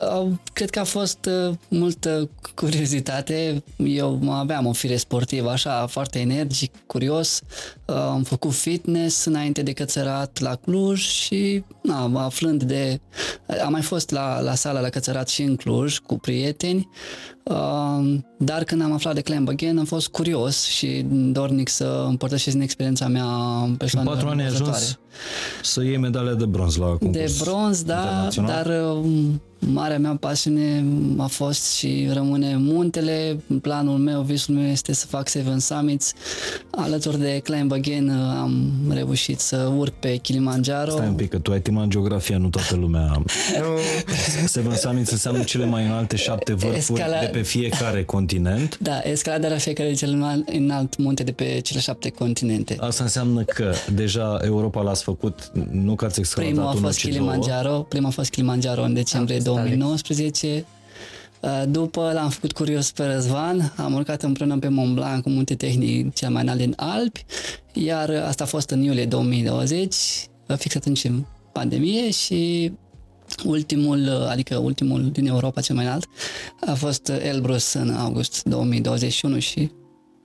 Uh, Cred că a fost uh, multă curiozitate. Eu aveam o fire sportivă așa, foarte energic, curios. Uh, Am făcut fitness înainte de cățărat la Cluj și na, aflând de... Am mai fost la, la sala la cățărat și în Cluj cu prieteni, uh, dar când am aflat de Kleinbagen am fost curios și dornic să împărtășesc din experiența mea În personală. patru ani ai învățătoare. ajuns să iei medalia de bronz la concurs De bronz, da, internațional. dar um, marea mea pasiune a fost și rămâne muntele. Planul meu, visul meu este să fac Seven Summits. Alături de Kleinbagen uh, am reușit să urc pe Kilimanjaro. Stai un pic, că tu ai timat geografia, nu toată lumea. Nu, Seven Summits înseamnă cele mai înalte șapte vârfuri Escala- de pe fiecare continent. Da, escaladarea fiecare cel mai înalt munte de pe cele șapte continente. Asta înseamnă că deja Europa l-ați făcut, nu că ați Primul excavatat a unul, fost ci două. Kilimanjaro, primul a fost Kilimanjaro în decembrie Am fost 2019. Uh, După l-am făcut curios pe Răzvan, am urcat împreună pe Mont Blanc cu munte tehnic cel mai înalt din Alpi, iar asta a fost în iulie 2020, uh, fix atunci în pandemie și ultimul, uh, adică ultimul din Europa cel mai înalt, a fost Elbrus în august 2021 și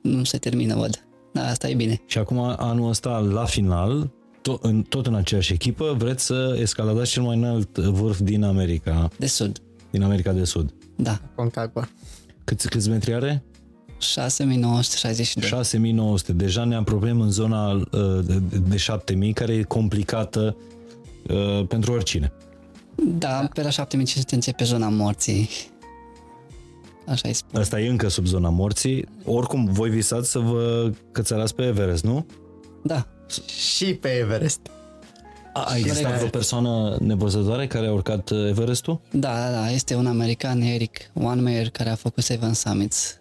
nu se termină, văd. Da, asta e bine. Și acum, anul ăsta, la final, tot în, tot în aceeași echipă, vreți să escaladați cel mai înalt vârf din America, De sud, din America de Sud. Da. Concagua. Câți, câți metri are? 6962. 6900. Deja ne apropiem în zona uh, de, de 7000, care e complicată uh, pentru oricine. Da, pe la 7500 începe zona morții. Așa îi spun. Asta e încă sub zona morții. Oricum, voi visați să vă cățărați pe Everest, nu? Da, Și pe Everest. A, a existat vreo persoană nevăzătoare care a urcat uh, Everestul? da, da, da, este un american, Eric Wanmeyer, care a făcut Seven Summits.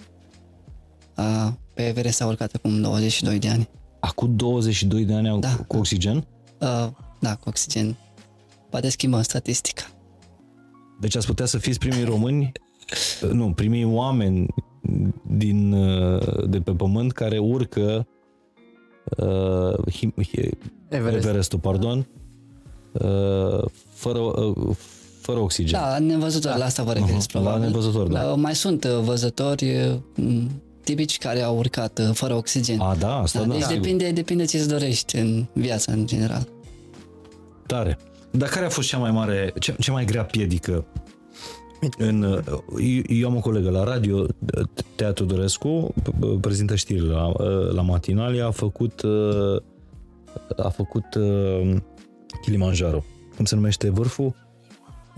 A, pe Everest a urcat acum 22 de ani. Acum 22 de ani au Da. cu oxigen? A, da, cu oxigen. Poate schimbăm statistica. Deci ați putea să fiți primii români, uh, nu, primii oameni din, uh, de pe pământ care urcă uh, him, hi, Everest. Everestul, pardon, uh, fără, uh, fără oxigen. Da, nevăzător, la asta vă referiți, Aha, la probabil. nevăzător, da. Mai sunt uh, văzători uh, m, tipici care au urcat uh, fără oxigen. A, da, asta da, da, deci sigur. depinde, depinde ce îți dorești în viața, în general. Tare. Dar care a fost cea mai mare, cea, cea mai grea piedică în, uh, eu- eu am o colegă la radio, Tea Tudorescu, p- prezintă știri la, uh, la Matinalia, a făcut uh, a făcut uh, Kilimanjaro. Cum se numește vârful?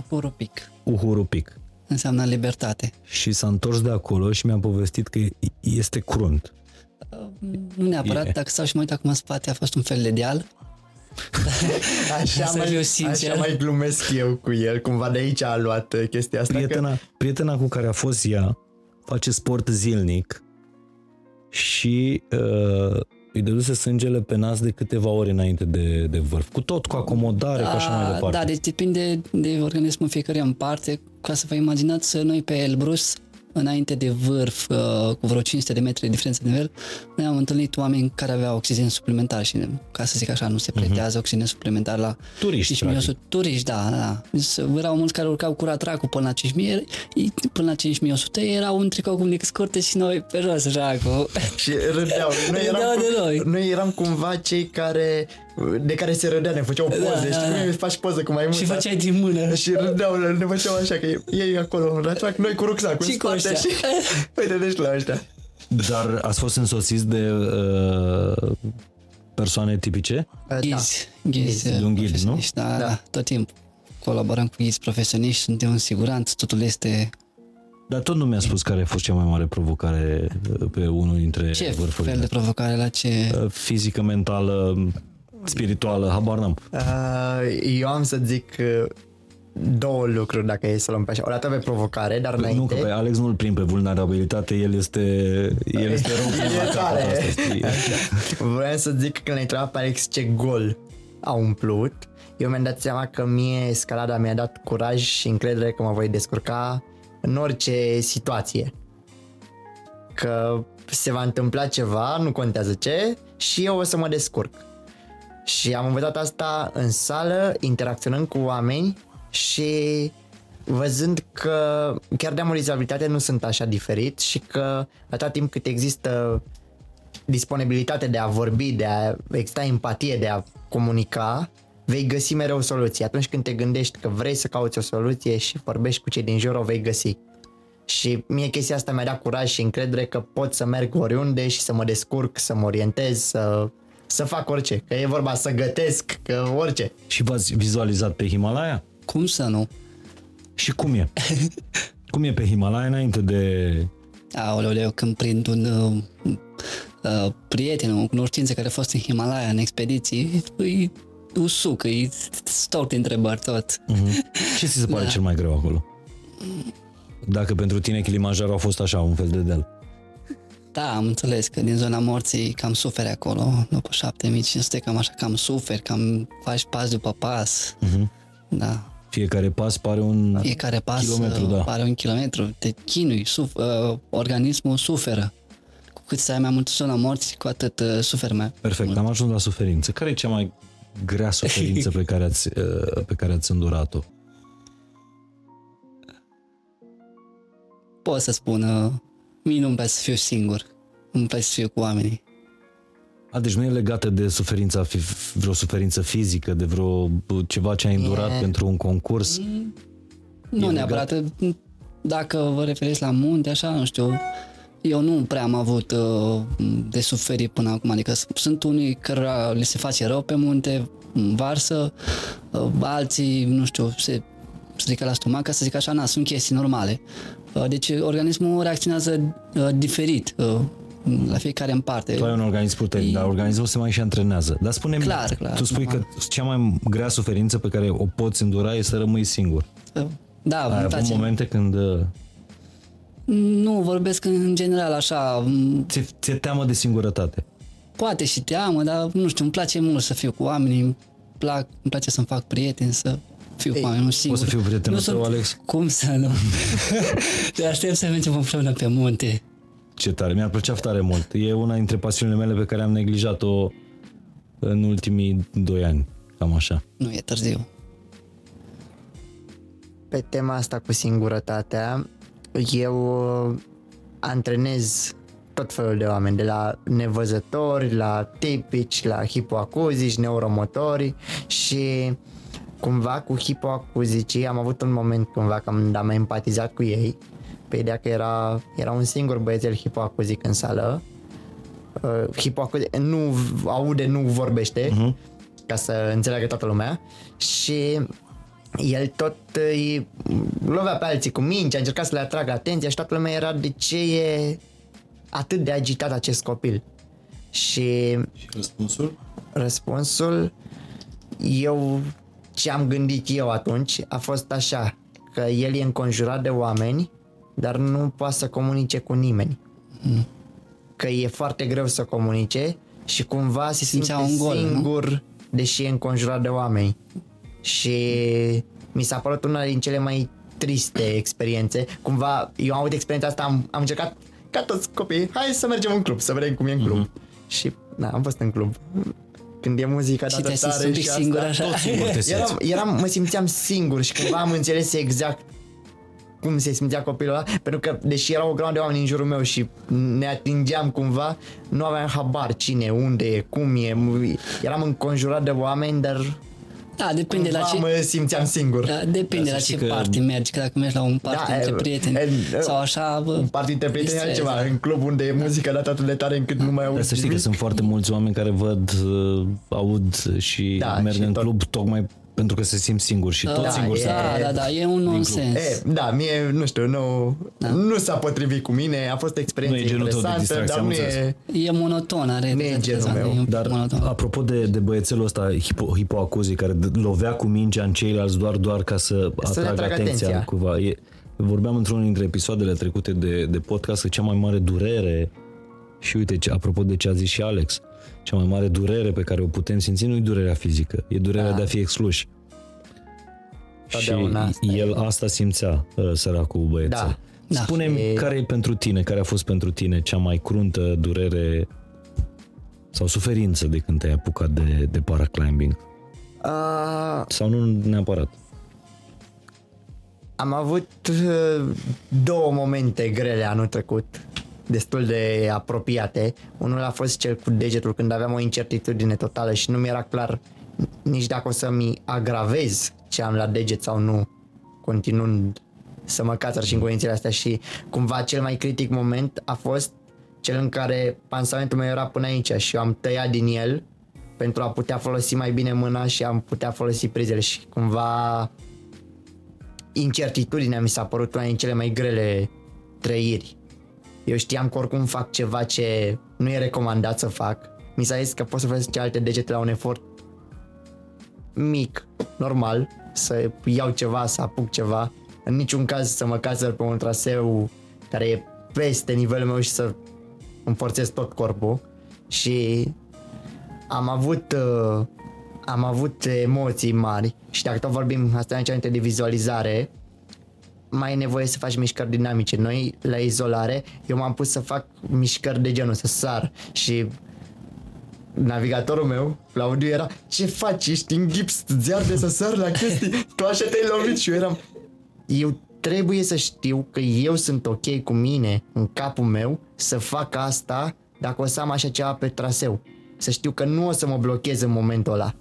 Urupic Uhuru Peak. înseamnă libertate. Și s-a întors de acolo și mi-a povestit că este crunt. Nu neapărat, E. dacă stau și mă uit acum în spate, a fost un fel de deal. Așa Să mai, fiu sincer. așa mai glumesc eu cu el, cumva de aici a luat uh, chestia asta. Că, Prietena, prietena cu care a fost ea face sport zilnic și uh, îi dăduse sângele pe nas de câteva ore înainte de, de vârf. Cu tot, cu acomodare, cu așa mai departe. Da, deci depinde de organismul fiecăruia în parte. Ca să vă imaginați, noi pe Elbrus, înainte de vârf, uh, cu vreo 500 de metri de diferență de nivel, noi am întâlnit oameni care aveau oxigen suplimentar și, ca să zic așa, nu se pretează oxigen suplimentar la Mhm. Turiști, 5100. Turiști, da, da. Deci erau mulți care urcau cu ratracul până la 5000, până la 5100 erau în tricou cu mânică scurte și noi pe jos, așa, cu... Și râdeau. Noi Râdeau eram, de noi. noi eram cumva cei care de care se râdea, ne făceau poze, Da, știi da, cum da. e, faci poză cu mai mult. Și făceai din mână. Și râdeau, ne făceau așa, că ei acolo în ratrac, noi cu rucsacul Și în cu spate ăștia. și... Uite, deci la ăștia. Dar ați fost însoțiți de uh, persoane tipice? Da. Ghizi, ghizi, De un ghid, profesioniști, Da, Da. da, tot timpul. Colaborăm cu ghizi profesioniști, suntem în siguranță, totul este... Dar tot nu mi-a spus care a fost cea mai mare provocare uh, pe unul dintre Ce vârfurile. fel de provocare la ce... Uh, Fizică, mentală, spirituală, habar n-am. Uh, eu am să zic uh, două lucruri dacă e să luăm pe așa. O dată pe provocare, dar Nu, că înainte... pe Alex nu-l prind pe vulnerabilitate, el este, el este rău E la capăt tare. astăzi. Vreau să zic că când l-ai întrebat pe Alex ce gol a umplut, eu mi-am dat seama că mie escalada mi-a dat curaj și încredere că mă voi descurca în orice situație. Că se va întâmpla ceva, nu contează ce, și eu o să mă descurc. Și am învățat asta în sală, interacționând cu oameni și văzând că chiar de am o dizabilitate nu sunt așa diferit și că atâta timp cât există disponibilitate de a vorbi, de a exista empatie, de a comunica, vei găsi mereu o soluție. Atunci când te gândești că vrei să cauți o soluție și vorbești cu cei din jur, o vei găsi. Și mie chestia asta mi-a dat curaj și încredere că pot să merg oriunde și să mă descurc, să mă orientez, să, să fac orice. Că e vorba să gătesc, că orice. Și v-ați vizualizat pe Himalaya? Cum să nu? Și cum e? cum e pe Himalaya înainte de... Aoleu, eu când prind un uh, uh, prieten, o cunoștință care a fost în Himalaya în expediții, îi usuc, îi stoc de întrebări tot. Ce ți se pare Da. cel mai greu acolo? Dacă pentru tine Kilimanjaro a fost așa, un fel de deal. Da, am înțeles că din zona morții cam suferi acolo, după 7500, cam așa, cam suferi, cam faci pas după pas. Uh-huh. Da, Fiecare pas pare un Fiecare pas kilometru, uh, da. pare un kilometru. Te chinui, suf, uh, organismul suferă. Cu cât stai mai mult în zona morții, cu atât uh, suferi mai Perfect, am ajuns la suferință. Care e cea mai grea suferință pe care ați, uh, pe care ați îndurat-o? Pot să spun, uh, mie nu-mi place să fiu singur. Îmi place să fiu cu oamenii. A, deci nu e legată de suferința, fi- vreo suferință fizică, de vreo ceva ce ai îndurat E- pentru un concurs? Nu legat? neapărat. Dacă vă referiți la munte, așa, nu știu, eu nu prea am avut uh, de suferit până acum. Adică s- sunt unii cărora li se face rău pe munte, în varsă, uh, alții, nu știu, se strică la stomac, ca să zic așa, na, sunt chestii normale. Uh, deci organismul reacționează uh, diferit uh, la fiecare în parte. Tu ai un organism puternic, dar organismul se mai și antrenează. Dar spune Clar, clar, tu spui normal. că cea mai grea suferință pe care o poți îndura e să rămâi singur. Uh, Da, Ai îmi avut place. momente când uh, Nu, vorbesc în general așa, m, ți-e, ți-e teamă de singurătate. poate și teamă, dar nu știu, îmi place mult să fiu cu oamenii, îmi, plac, îmi place să-mi fac prieteni, să fiu cu oameni, nu singur. să fiu prietenul nu tău, sunt- Alex? Cum să nu? Te aștept să mergem împreună pe munte. Ce tare, mi-ar plăcea tare mult. E una dintre pasiunile mele pe care am neglijat-o în ultimii doi ani. Cam așa. Nu e târziu. Pe tema asta cu singurătatea, eu uh, antrenez tot felul de oameni, de la nevăzători, la tipici, la hipoacuzici, neuromotori și cumva cu hipoacuzicii am avut un moment cumva că am, am empatizat cu ei pe ideea că era, era un singur băiețel hipoacuzic în sală uh, hipoacuzic, nu aude, nu vorbește uh-huh. ca să înțeleagă toată lumea și el tot îi lovea pe alții cu mingi, a încercat să le atragă atenția și toată lumea era de ce e atât de agitat acest copil. Și Și răspunsul? răspunsul eu ce am gândit eu atunci a fost așa că el e înconjurat de oameni dar nu poate să comunice cu nimeni. Că e foarte greu să comunice și cumva se simte Simțea un gol, nu? singur deși e înconjurat de oameni. Și mi s-a părut una din cele mai triste experiențe. Cumva eu am avut experiența asta am, am încercat ca toți copiii hai să mergem în club să vedem cum e în club. Și na, am fost în club când e muzica Și dată te simți tare un pic și asta, singur așa? Tot singur te simți. eram, eram, mă simțeam singur și cumva am înțeles exact cum se simțea copilul ăla, pentru că deși erau o grămadă de oameni în jurul meu și ne atingeam cumva, nu aveam habar cine, unde e, cum e, eram înconjurat de oameni, dar Da, depinde cumva la ce... mă simțeam singur. Da, depinde Da, la să ce știi că- party mergi, că dacă mergi la un party Da, între e- prieteni e- sau așa, bă, Un party între prieteni e distrezi, altceva, da. în club unde e muzica dată atât de tare încât nu mai Dar auzi să știi că nimic. sunt foarte mulți oameni care văd, uh, aud și Da, merg și în tot- club tocmai pentru că se simt singuri și tot da, singuri e- sunt. da, da, da, e un nonsens. E, da, mie, nu știu, nu, da. nu s-a potrivit cu mine, a fost o experiență Nu e genul tău de interesantă, distracție, dar am nu înțeles. e... E monoton, are Nu e genul meu, e un pic Dar monoton. apropo de, de băiețelul ăsta hipo, hipoacuzic care d- lovea cu mingea în ceilalți doar doar ca să, le atragă atragă atenția, atenția. cuva. E, vorbeam într-unul dintre episoadele trecute de, de podcast că cea mai mare durere și uite, ce, apropo de ce a zis și Alex, cea mai mare durere pe care o putem simți nu e durerea fizică, e durerea Da. de a fi excluși. Și Totdeauna asta el asta simțea, uh, săracul băiețel. Da. Da. Spune-mi Și- care e pentru tine, care a fost pentru tine cea mai cruntă durere sau suferință de când te-ai apucat de, de paraclimbing? Uh, Sau nu neapărat? Am avut uh, două momente grele anul trecut, destul de apropiate. Unul a fost cel cu degetul când aveam o incertitudine totală și nu mi era clar nici dacă o să-mi agravez ce am la deget sau nu, continuând să mă cațăr și în condițiile astea și cumva cel mai critic moment a fost cel în care pansamentul meu era până aici și eu am tăiat din el pentru a putea folosi mai bine mâna și am putea folosi prizele și cumva incertitudinea mi s-a părut una din cele mai grele trăiri. Eu știam că oricum fac ceva ce nu e recomandat să fac. Mi s-a zis că pot să folosesc alte degete la un efort mic, normal, să iau ceva, să apuc ceva. În niciun caz să mă cazăr pe un traseu care e peste nivelul meu și să îmi forțez tot corpul. Și am avut uh, am avut emoții mari și dacă tot vorbim asta înainte de vizualizare, mai e nevoie să faci mișcări dinamice. Noi, la izolare, eu m-am pus să fac mișcări de genul, să sar și navigatorul meu, Claudiu, era ce faci, ești în gips, îți arde să sar la chestii, tu așa te-ai lovit și eu eram eu trebuie să știu că eu sunt ok cu mine în capul meu să fac asta dacă o să am așa ceva pe traseu. Să știu că nu o să mă blochez în momentul ăla.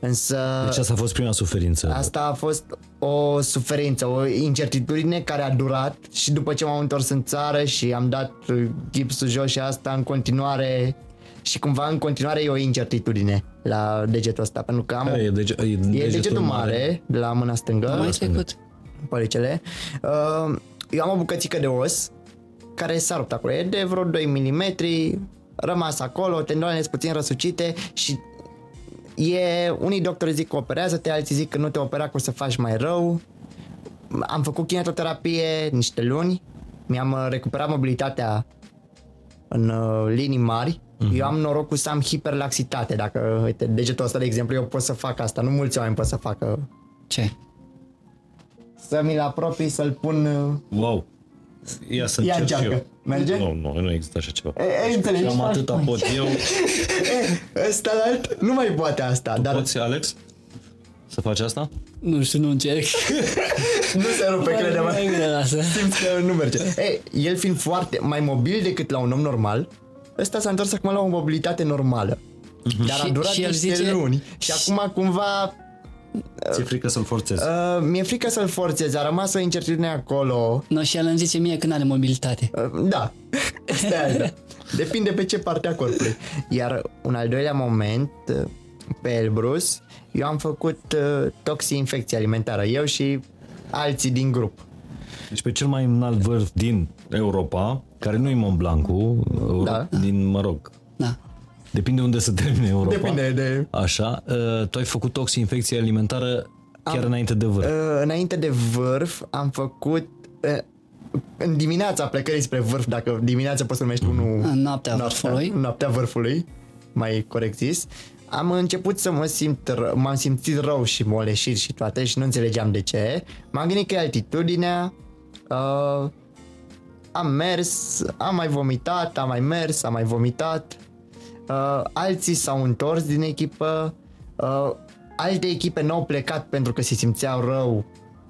Însă... Deci asta a fost prima suferință. Asta a fost o suferință, o incertitudine care a durat și după ce m-am întors în țară și am dat gipsul jos și asta în continuare și cumva în continuare e o incertitudine la degetul ăsta, pentru că am Care e, dege- e, e degetul, degetul mare de la mâna stângă, Mai trecut. păricele. Uh, eu am o bucățică de os care s-a rupt acolo, e de vreo 2 mm, rămas acolo, tendoanele sunt puțin răsucite și e, unii doctori zic că operează-te, alții zic că nu te opera că o să faci mai rău. Am făcut kinetoterapie niște luni, mi-am uh, recuperat mobilitatea în uh, linii mari. Uh-huh. Eu am norocul să am hiperlaxitate. Dacă, uite, degetul ăsta, de exemplu, eu pot să fac asta. Nu mulți oameni pot să facă. Ce? Să mi-l apropii, să-l pun... uh, Wow. Ia să Ia încerc și încearcă. eu. Merge? Nu, nu, nu există așa ceva. E, e, înțelegi? Cam atâta pot eu. Ăsta la alt nu mai poate asta, dar Poți, Alex? Să faci asta? Nu știu, nu încerc. nu se rupe, crede-mă. Mai greu lasă. Simți că nu merge. Ei, el fiind foarte mai mobil decât la un om normal, ăsta s-a întors acum la o mobilitate normală. Dar a Și- durat și el niște zice- luni și acum cumva Ți-e frică să-l forțezi. uh, mi-e frică să-l forțez, a rămas o incertitudine acolo. No, și el îmi zice mie când are mobilitate. Uh, da, stai așa. Depinde pe ce parte a corpului. Iar un al doilea moment, uh, pe Elbrus, eu am făcut uh, toxi-infecție alimentară, eu și alții din grup. Deci pe cel mai înalt vârf din Europa, care nu e Mont Blancul, Euro- Da. din, mă rog, Da. Depinde unde se termine Europa. Depinde de Așa, uh, tu ai făcut toxi-infecție alimentară chiar înainte de vârf. Uh, înainte de vârf am făcut uh, în dimineața plecării spre vârf, dacă dimineața poți să numești unul În noaptea vârfului. noaptea vârfului, mai corect zis, am început să mă simt, ră- m-am simțit rău și moleșit și toate și nu înțelegeam de ce. M-am gândit că e altitudinea, uh, am mers, am mai vomitat, am mai mers, am mai vomitat, uh, alții s-au întors din echipă, uh, alte echipe n-au plecat pentru că se simțeau rău,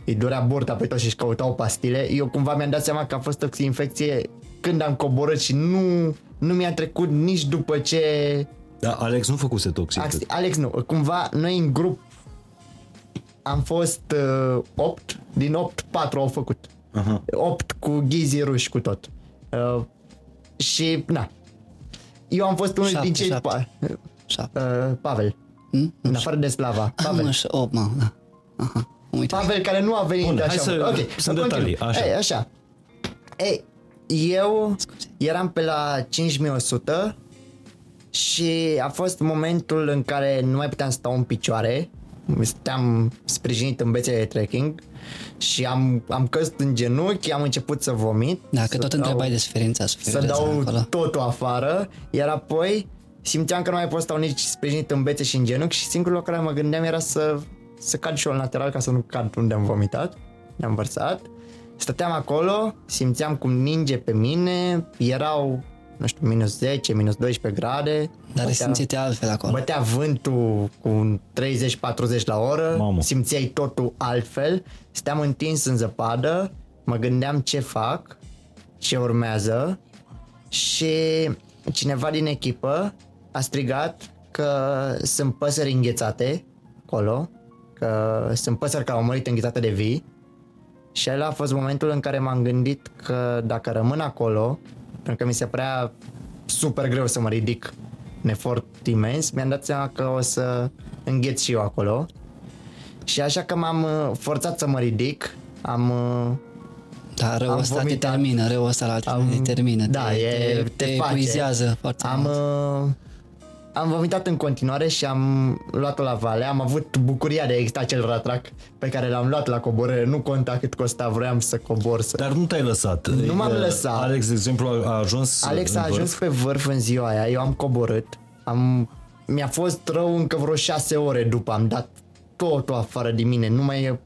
îi durea burta pe toți și își căutau pastile. Eu cumva mi-am dat seama că a fost o infecție când am coborât și nu, nu mi-a trecut nici după ce... Da, Alex nu făcuse toxic. Alex, Alex nu, cumva noi în grup am fost uh, 8, din 8, 4 au făcut. Aha. 8 cu ghizii ruși cu tot. Uh, și, na. Eu am fost unul Șapte, din cei... șapte. Pa, Șapte. uh, Pavel. Hmm? În afară de Slava. Am Pavel. așa, 8, mă, da. Aha. Uite. Pavel care nu a venit Bun, așa. hai să- ok, sunt să detalii, continu. așa. Ei, așa. Ei, eu eram pe la 5100 și a fost momentul în care nu mai puteam sta în picioare. Stăteam sprijinit în bețele de trekking și am, am căzut în genunchi, am început să vomit. Da, să că tot dau- întrebai de suferința, să suferința dau acolo. totul afară, iar apoi simțeam că nu mai pot stau nici sprijinit în bețe și în genunchi și singurul lucru la care mă gândeam era să, să cad și eu în lateral ca să nu cad unde am vomitat, ne-am vărsat. Stăteam acolo, simțeam cum ninge pe mine, erau, nu știu, minus 10, minus 12 grade. Dar Bătea- simțite altfel acolo. Bătea vântul cu 30-40 la oră, Mamă. simțeai totul altfel, steam întins în zăpadă, mă gândeam ce fac, ce urmează și cineva din echipă a strigat că sunt păsări înghețate acolo, că sunt păsări care au murit înghețate de vii și ăla a fost momentul în care m-am gândit că dacă rămân acolo, pentru că mi se părea super greu să mă ridic un efort imens, mi-am dat seama că o să îngheț și eu acolo. Și așa că m-am uh, forțat să mă ridic, am... uh, Da, răul am ăsta te vomitat. termină, răul ăsta la altfel am te termină. Da, te, e, te, te, te face. epuizează foarte am, mult. Uh, am vomitat în continuare și am luat-o la vale. Am avut bucuria de a exista acel ratrac pe care l-am luat la coborâre. Nu conta cât costa, vroiam să cobor. Să... Dar nu te-ai lăsat. Nu m-am Adică lăsat. Alex, de exemplu, a a ajuns Alex în a ajuns vârf. pe vârf în ziua aia, eu am coborât, am mi-a fost rău încă vreo șase ore după, am dat totul afară din mine, nu mai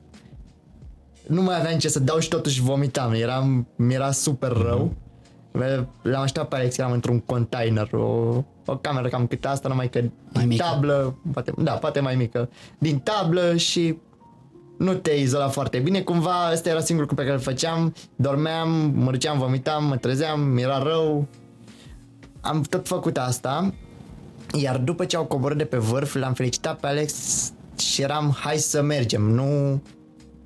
nu mai aveam ce să dau și totuși vomitam, eram, mi-era super rău. L-am așteptat pe Alex, eram într-un container, o, o cameră cam cât asta, numai că Mai mică. tablă, poate, da, poate mai mică, din tablă și nu te izola foarte bine, cumva ăsta era singurul lucru pe care îl făceam, dormeam, mă duceam, vomitam, mă trezeam, mi-era rău, am tot făcut asta, iar după ce au coborât de pe vârf, l-am felicitat pe Alex și eram, hai să mergem, nu...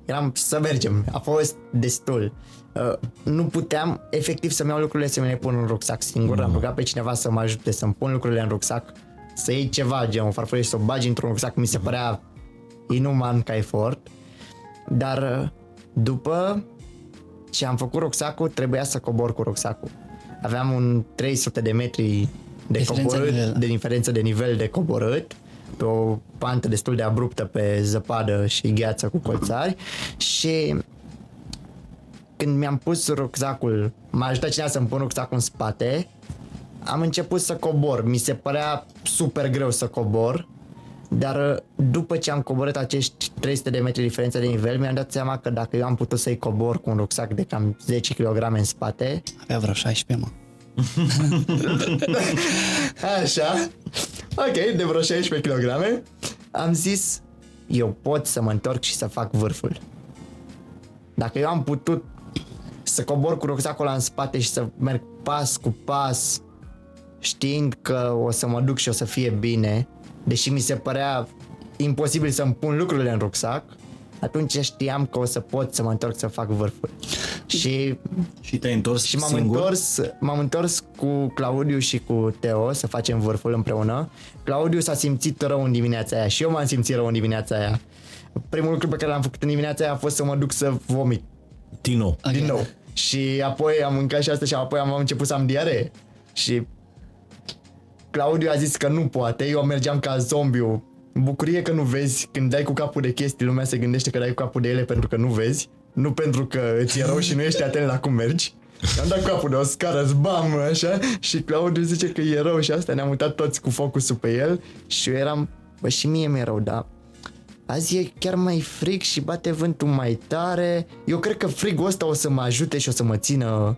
Eram să mergem, a fost destul. Uh, nu puteam efectiv să-mi iau lucrurile să mi le pun în rucsac singur, am rugat pe cineva să mă ajute să-mi pun lucrurile în rucsac, să iei ceva, gen o farfurie și să o bagi într-un rucsac, mi se părea inuman ca efort. Dar uh, după ce am făcut rucsacul, trebuia să cobor cu rucsacul. Aveam un 300 de metri de Diferență de coborât, nivel. de diferență de nivel de coborât pe o pantă destul de abruptă pe zăpadă și gheață cu colțari și când mi-am pus rucsacul, m-a ajutat cineva să-mi pun rucsacul în spate, am început să cobor. Mi se părea super greu să cobor, dar uh, după ce am coborât acești 300 de metri diferență de nivel, mi-am dat seama că dacă eu am putut să-i cobor cu un rucsac de cam 10 kg în spate, Avea vreo 16, mă. Așa. Ok, de vreo 16 kg. Am zis, eu pot să mă întorc și să fac vârful. Dacă eu am putut să cobor cu rucsacul ăla în spate și să merg pas cu pas, știind că o să mă duc și o să fie bine, deși mi se părea imposibil să-mi pun lucrurile în rucsac, atunci știam că o să pot să mă întorc să fac vârful. Și Și te-ai întors și m-am singur? întors, m-am întors cu Claudiu și cu Teo să facem vârful împreună. Claudiu s-a simțit rău în dimineața aia și eu m-am simțit rău în dimineața aia. Primul lucru pe care l-am făcut în dimineața aia a fost să mă duc să vomit Tino. Ok. din nou. Și apoi am mâncat și asta și apoi am început să am diaree. Și Claudiu a zis că nu poate, eu mergeam ca zombiu. Bucurie că nu vezi, când dai cu capul de chestii, lumea se gândește că dai cu capul de ele pentru că nu vezi, nu pentru că îți e rău și nu ești atent la cum mergi. Am dat cu capul de o scară, zbam, așa, și Claudiu zice că e rău și asta, ne-am uitat toți cu focusul pe el și eu eram, bă, și mie mi-e rău, dar Azi e chiar mai frig și bate vântul mai tare. Eu cred că frigul ăsta o să mă ajute și o să mă țină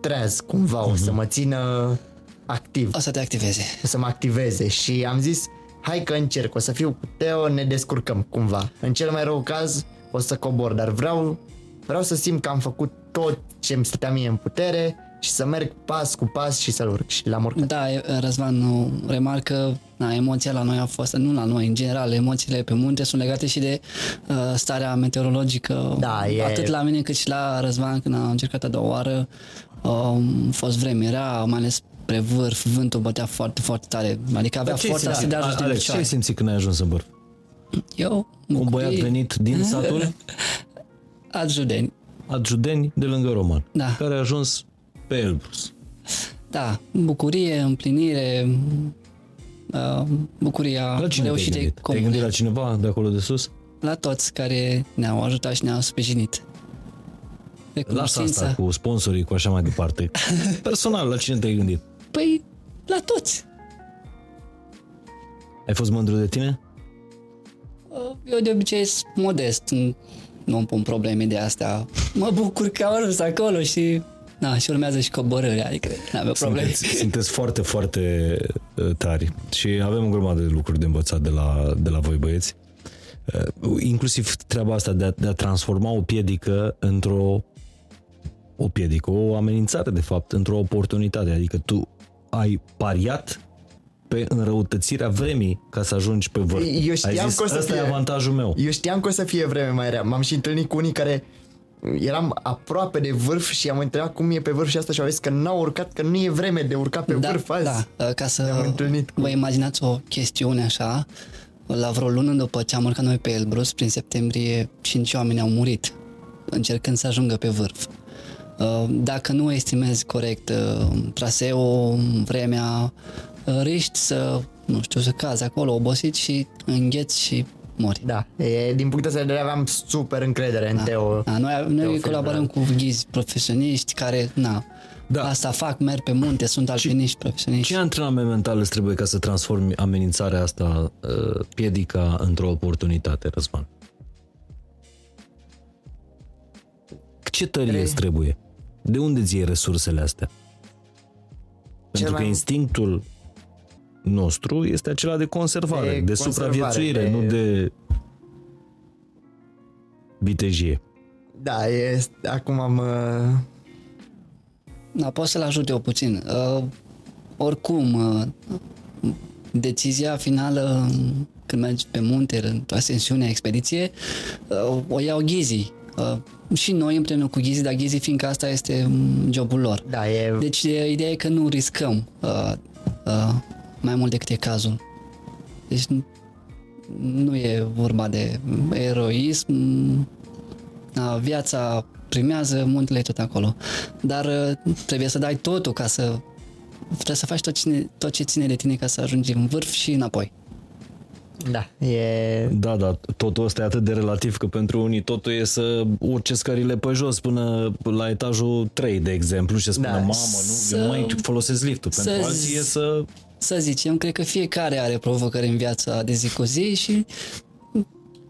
treaz cumva, o să mă țină activ, O să te activeze. o să mă activeze și am zis hai că încerc, o să fiu cu Teo, ne descurcăm cumva. În cel mai rău caz o să cobor, dar vreau, vreau să simt că am făcut tot ce îmi stătea mie în putere și să merg pas cu pas și să-l urc și l-am urcat. Da, e- Răzvan nu remarcă, na, emoția la noi a fost, nu la noi, în general, emoțiile pe munte sunt legate și de uh, starea meteorologică, Da, e- atât la mine cât și la Răzvan când am încercat a doua oară, um, a fost vreme, era mai ales spre vârf, vântul bătea foarte, foarte tare, adică avea Dar ce ai forța să simțit? dea jos din Alex, ce ai picioare. simțit când ai ajuns în vârf? Eu, Un băiat bucurie, venit din satul Adjudeni, Adjudeni de lângă Roman, Da. care a ajuns pe Elbrus. da, bucurie, împlinire, uh, bucuria La cine te-ai reușitei gândit? Te-ai comune. gândit la cineva de acolo de sus? la toți care ne-au ajutat și ne-au sprijinit. Lasă Recunoștința. asta cu sponsorii, cu așa mai departe. Personal, la cine te-ai gândit? Păi, la toți. Ai fost mândru de tine? Eu de obicei sunt modest, nu- nu îmi pun probleme de astea. Mă bucur că au ajuns acolo și... Da, și urmează și coborârea, adică nu avem probleme. Sunteți, sunteți foarte, foarte uh, tari și avem o grămadă de lucruri de învățat de la, de la voi băieți. Uh, inclusiv treaba asta de a, de a transforma o piedică într-o o piedică, o amenințare de fapt, într-o oportunitate. Adică tu ai pariat pe înrăutățirea vremii ca să ajungi pe vârf. Eu știam ai zis, că o să ăsta fie- e avantajul meu. Eu știam că o să fie vreme mai rea. M-am și întâlnit cu unii care eram aproape de vârf și am întrebat cum e pe vârf și asta și au zis că n-au urcat, că nu e vreme de urcat pe vârf azi. da, ca să Ne-am întâlnit cu- vă imaginați o chestiune așa, la vreo lună după ce am urcat noi pe Elbrus, prin septembrie, cinci oameni au murit încercând să ajungă pe vârf. Uh, Dacă nu estimezi corect uh, traseul, vremea, uh, riști să, nu știu, să cazi acolo obosit și îngheți și mori. Da, e, din punctul ăsta de vedere aveam super încredere în Teo. Da, noi, noi Teo colaborăm cu ghizi profesioniști care, na, Da. Asta fac, merg pe munte, sunt alpiniști profesioniști. Ce antrenament mental îți trebuie ca să transformi amenințarea asta, uh, piedica, într-o oportunitate, Răzvan? Ce tărie îți trebuie? De unde îți iei resursele astea? Pentru că mai- instinctul nostru este acela de conservare, de, De de conservare, supraviețuire, de- nu de vitejie. Da, este, acum am... uh, Da, pot să-l ajut eu puțin. Uh, oricum, uh, decizia finală um, când mergi pe munte, într-o ascensiune, expediție, uh, o iau ghizii. Uh, și noi împreună cu ghizii, dar ghizii fiindcă asta este um, jobul lor. Da, e... Deci e- ideea e că nu riscăm uh, uh, mai mult decât e cazul. Deci nu- nu e vorba de eroism, uh, viața primează, muntele e tot acolo. Dar uh, trebuie să dai totul ca să trebuie să faci tot, cine, tot ce ține de tine ca să ajungi în vârf și înapoi. Da, e... Da, da, totul ăsta e atât de relativ că pentru unii totul e să urce scările pe jos până la etajul 3, de exemplu, și să spună, Da, mamă, nu, să- eu nu mai folosesc liftul. să Pentru alții e z- să... Să zicem, cred că fiecare are provocări în viața de zi cu zi și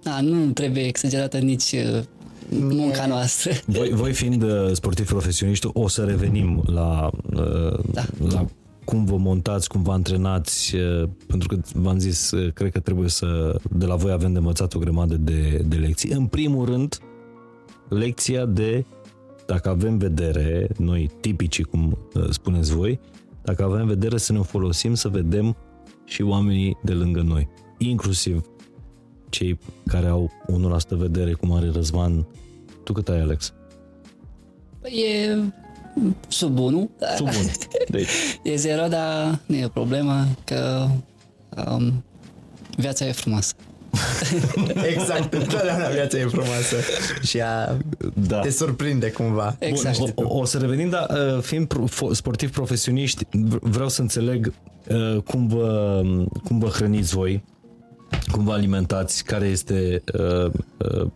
da, nu trebuie exagerată nici uh, munca noastră. Voi, voi fiind uh, sportivi profesioniști, o să revenim la, uh, Da. la cum vă montați, cum vă antrenați, uh, pentru că v-am zis, uh, cred că trebuie să, de la voi avem de învățat o grămadă de, de lecții. În primul rând, lecția de, dacă avem vedere, noi tipicii, cum uh, spuneți voi, dacă avem vedere să ne o folosim, să vedem și oamenii de lângă noi, inclusiv cei care au 1% vedere, cum are Răzvan. Tu cât ai, Alex? E sub 1. Sub 1. Deci, E zero, dar nu e problemă că um, viața e frumoasă. Exact, întotdeauna viața e frumoasă și a, da. te surprinde cumva. Exact. Bun, o, o să revenim, dar uh, fiind pro, fo- sportivi profesioniști, v- vreau să înțeleg uh, cum, vă, cum vă hrăniți voi, cum vă alimentați, care este uh, uh,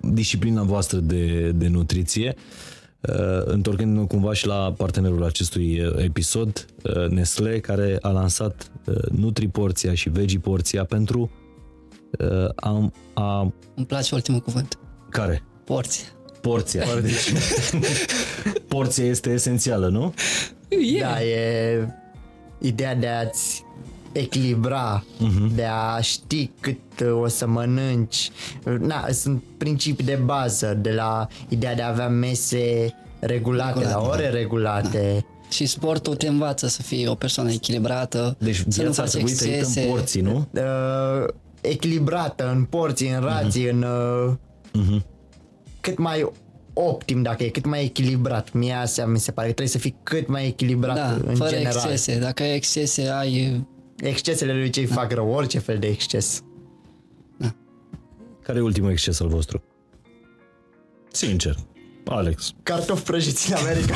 disciplina voastră de, de nutriție. Uh, întorcându-ne cumva și la partenerul acestui uh, episod, uh, Nestle, care a lansat uh, Nutri Porția și Veggie Porția pentru uh, a, a... Îmi place ultimul cuvânt. Care? Porție. Porția. Deci, porția este esențială, nu? E. Da, e ideea de a-ți echilibra, Mhm. de a ști cât uh, o să mănânci. Na, sunt principii de bază, de la ideea de a avea mese regulate, Regulate, la ore da. regulate. Și sportul te învață să fii o persoană echilibrată, Deci să nu viața ar faci trebui trăită excese. în porții, nu? Uh, echilibrată în porții, în rații, în uh, cât mai optim dacă e, cât mai echilibrat. Mie asta mi se pare că trebuie să fii cât mai echilibrat Da, în fără general. excese. Dacă ai excese, ai... Excesele lui cei fac rău, orice fel de exces. Care e ultimul exces al vostru? Sincer. Alex. Cartofi prăjiți în America.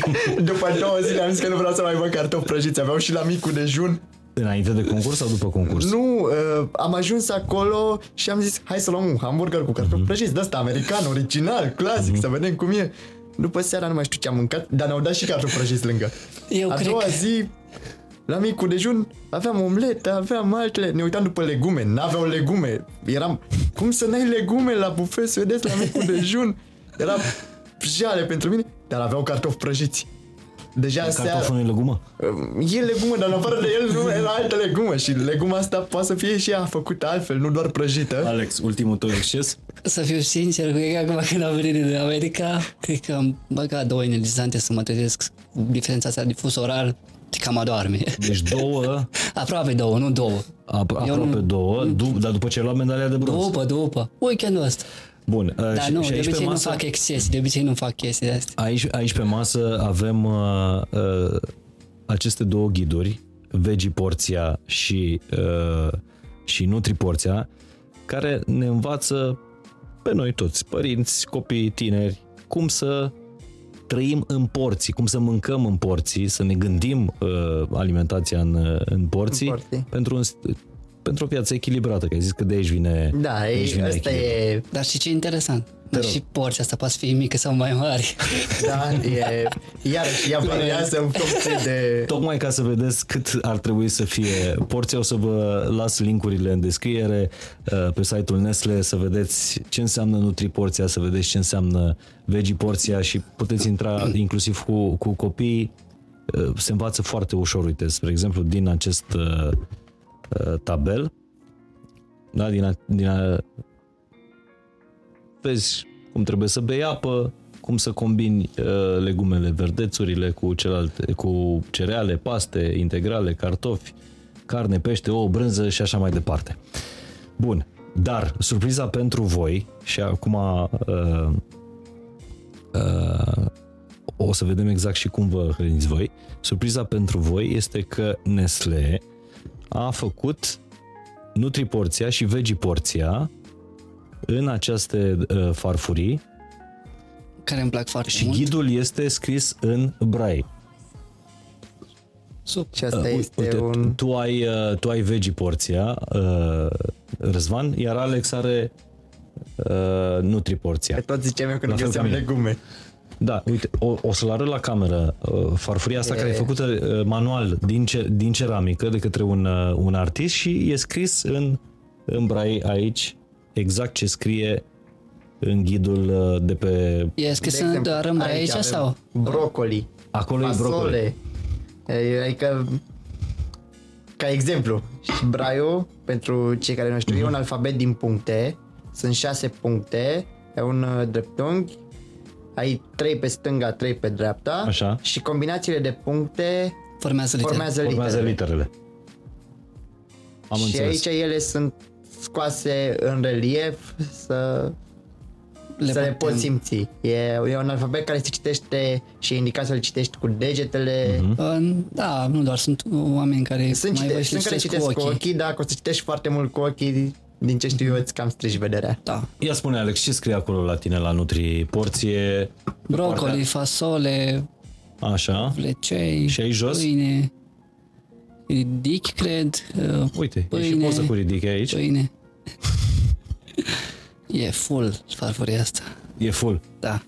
După două zile am zis că nu vreau să mai mănânc cartofi prăjiți. Aveau și la micul dejun. Înainte de concurs sau după concurs? Nu, uh, am ajuns acolo și am zis hai să luăm un hamburger cu cartofi prăjiți de ăsta american, original, clasic, să vedem cum e. După seara nu mai știu ce am mâncat, dar ne-au dat și cartofi prăjiți lângă. Eu A cred doua că- zi, la micul dejun, aveam omletă, aveam altele. Ne uitam după legume, n-aveau legume. Eram, cum să n-ai legume la bufet suedez la micul dejun? Era jale pentru mine, dar aveau cartofi prăjiți. Deja seara, Cartoful nu e legumă? e legumă, dar în afară de el nu era altă legumă și leguma asta poate să fie și ea făcută altfel, nu doar prăjită. Alex, ultimul tău exces? Să fiu sincer, cred că acum când am venit din America, cred că am băgat două energizante să mă trezesc cu diferența asta de fus orar, cam adorme. Deci două, Aproape două, nu două. apro- Eu aproape nu- două, du- dar după ce ai luat medalia de bronz. După, după. Weekendul ăsta. Bun, uh, Dar și, nu, și de aici pe obicei nu masă, fac exces, de obicei nu fac chestii de astea. aici, aici pe masă avem uh, uh, aceste două ghiduri, Veggie Porția și, uh, și Nutri Porția, care ne învață pe noi toți, părinți, copii, tineri, cum să trăim în porții, cum să mâncăm în porții, să ne gândim uh, alimentația în, în porții, În porții. pentru, un, pentru o viață echilibrată, că ai zis că de aici vine, Da, de aici e, vine asta echilibru. e... Dar și ce interesant, rog. Și porția asta poate să fie mică sau mai mari. Da, e, iarăși, ea variază în funcție de... Tocmai ca să vedeți cât ar trebui să fie porția, o să vă las linkurile în descriere uh, pe site-ul Nestle să vedeți ce înseamnă Nutriporția, să vedeți ce înseamnă Veggie Porția și puteți intra inclusiv cu, cu copii. Uh, Se învață foarte ușor, uite, spre exemplu, din acest uh, uh, tabel, da, din, a, din a, vezi cum trebuie să bei apă, cum să combini uh, legumele, verdețurile cu celelalte, cu cereale, paste, integrale, cartofi, carne, pește, ouă, brânză și așa mai departe. Bun, dar surpriza pentru voi și acum uh, uh, o să vedem exact și cum vă hrăniți voi. Surpriza pentru voi este că Nestle a făcut Nutriporția și Veggie Porția în aceste uh, farfurii Care îmi plac foarte și mult. ghidul este scris în braille. Super. Și asta Uh, este uite, un... tu ai, uh, tu ai veggie porția, uh, Răzvan, iar Alex are uh, nutri porția. Pe tot ziceam eu că nu La fel ca găseam mine. legume. Da, uite, o, o să-l arăt la cameră. Uh, farfuria asta E- care e făcută uh, manual din, ce, din ceramică de către un, uh, un artist și e scris în, în braille aici exact ce scrie în ghidul uh, de pe... E scris De în exemplu, doar în aici avem sau? Brocoli, Acolo e brocoli. fasole. E, Adică, ca exemplu, și braiul, pentru cei care nu știu, Mhm. e un alfabet din puncte, sunt șase puncte, e un uh, dreptunghi, ai trei pe stânga, trei pe dreapta Așa. și combinațiile de puncte Formează litere. formează Urmează literele. literele. Am și înțeles. aici ele sunt scoase în relief să Le să le putem- poți simți. E, e un alfabet care se citește și e indicat să le citești cu degetele. Mhm. Uh, Da, nu doar, sunt oameni care Sunt, mai cite, văd și sunt care citesc citesc cu ochii. dar dacă o să citești foarte mult cu ochii, din ce știu eu, îți cam strici vederea. Da. Ia spune, Alex, ce scrie acolo la tine la Nutri Porție? Brocoli, fasole, Așa. flecei, Și aici jos? pâine, ridic, cred, uh, Uite, e și Pâine. poză cu ridic aici. pâine. e full farfuria asta. E full. Da.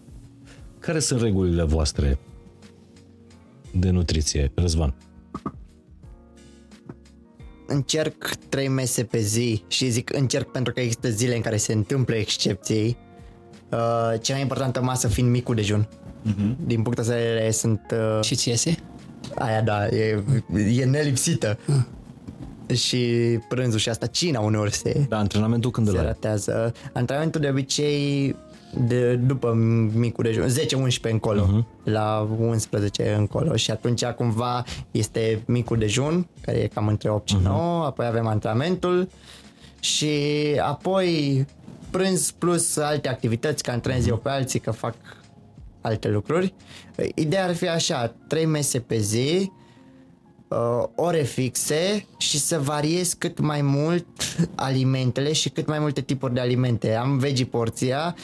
Care sunt regulile voastre de nutriție, Răzvan? Încerc trei mese pe zi și zic încerc pentru că există zile în care se întâmplă excepții. Uh, cea mai importantă masă fiind micul dejun. Uh-huh. Din punctul ăsta de vedere sunt... Uh, Și ți iese? aia da, e, e nelipsită. Și prânzul și asta, cina uneori se, Da, antrenamentul când îl se ai? ratează. Antrenamentul de obicei de, după micul dejun, 10-11 încolo, Mhm. uh-huh. la 11 încolo și atunci cumva este micul dejun, care e cam între 8 și 9, Mhm. apoi avem antrenamentul și apoi prânz plus alte activități, că antrenez Mhm. eu pe alții, că fac alte lucruri. Ideea ar fi așa, 3 mese pe zi, uh, ore fixe și să variez cât mai mult alimentele și cât mai multe tipuri de alimente. Am veggie porția,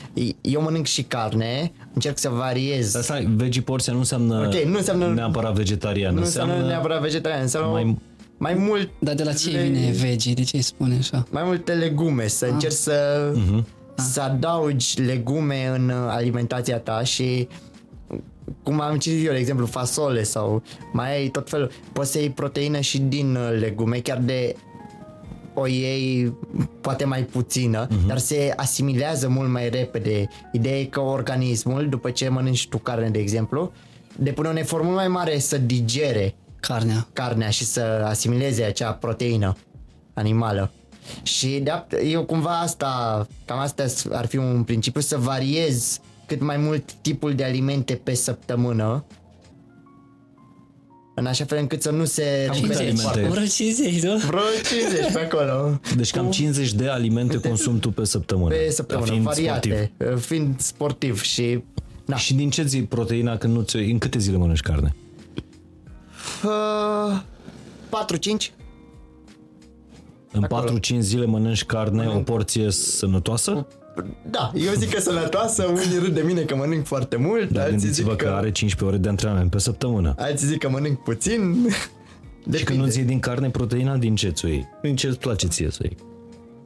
eu mănânc și carne, încerc să variez. Dar stai, veggie porția nu înseamnă, Ok, nu înseamnă- neapărat vegetarian. nu înseamnă neapărat vegetarian, înseamnă mai- mai, mai mult Dar de la ce Le- vine veggie? De ce îi spune așa? mai multe legume, să Ah. încerci să, Mhm. să adaugi legume în uh, alimentația ta și cum am citit eu, de exemplu, fasole sau mai ai tot felul. Poți să iei proteină și din uh, legume, chiar de o iei poate mai puțină, Mhm. uh-huh. dar se asimilează mult mai repede. Ideea e că organismul, după ce mănânci tu carne, de exemplu, depune un efort mult mai mare să digere Carnea. carnea și să asimileze acea proteină animală. Și de eu cumva asta, cam asta ar fi un principiu, să variez cât mai mult tipul de alimente pe săptămână în așa fel încât să nu se Cam câte repete alimente? foarte- Vreo 50, nu? Vreo 50 pe acolo. Deci cam 50 de alimente consum tu pe săptămână. Pe săptămână, fiind variate, sportiv. fiind sportiv și na, Și din ce zi proteina când nu ți în câte zile mănânci carne? uh, 4-5 În Acolo. 4-5 zile mănânci carne, o porție sănătoasă? Da, eu zic că sănătoasă, unii râd de mine că mănânc foarte mult, Dar alții gândiți-vă zic că că, are 15 ore de antrenament pe săptămână. alții zic că mănânc puțin. Și când nu-ți iei din carne proteina, din ce ți iei? Din ce îți place ție să iei?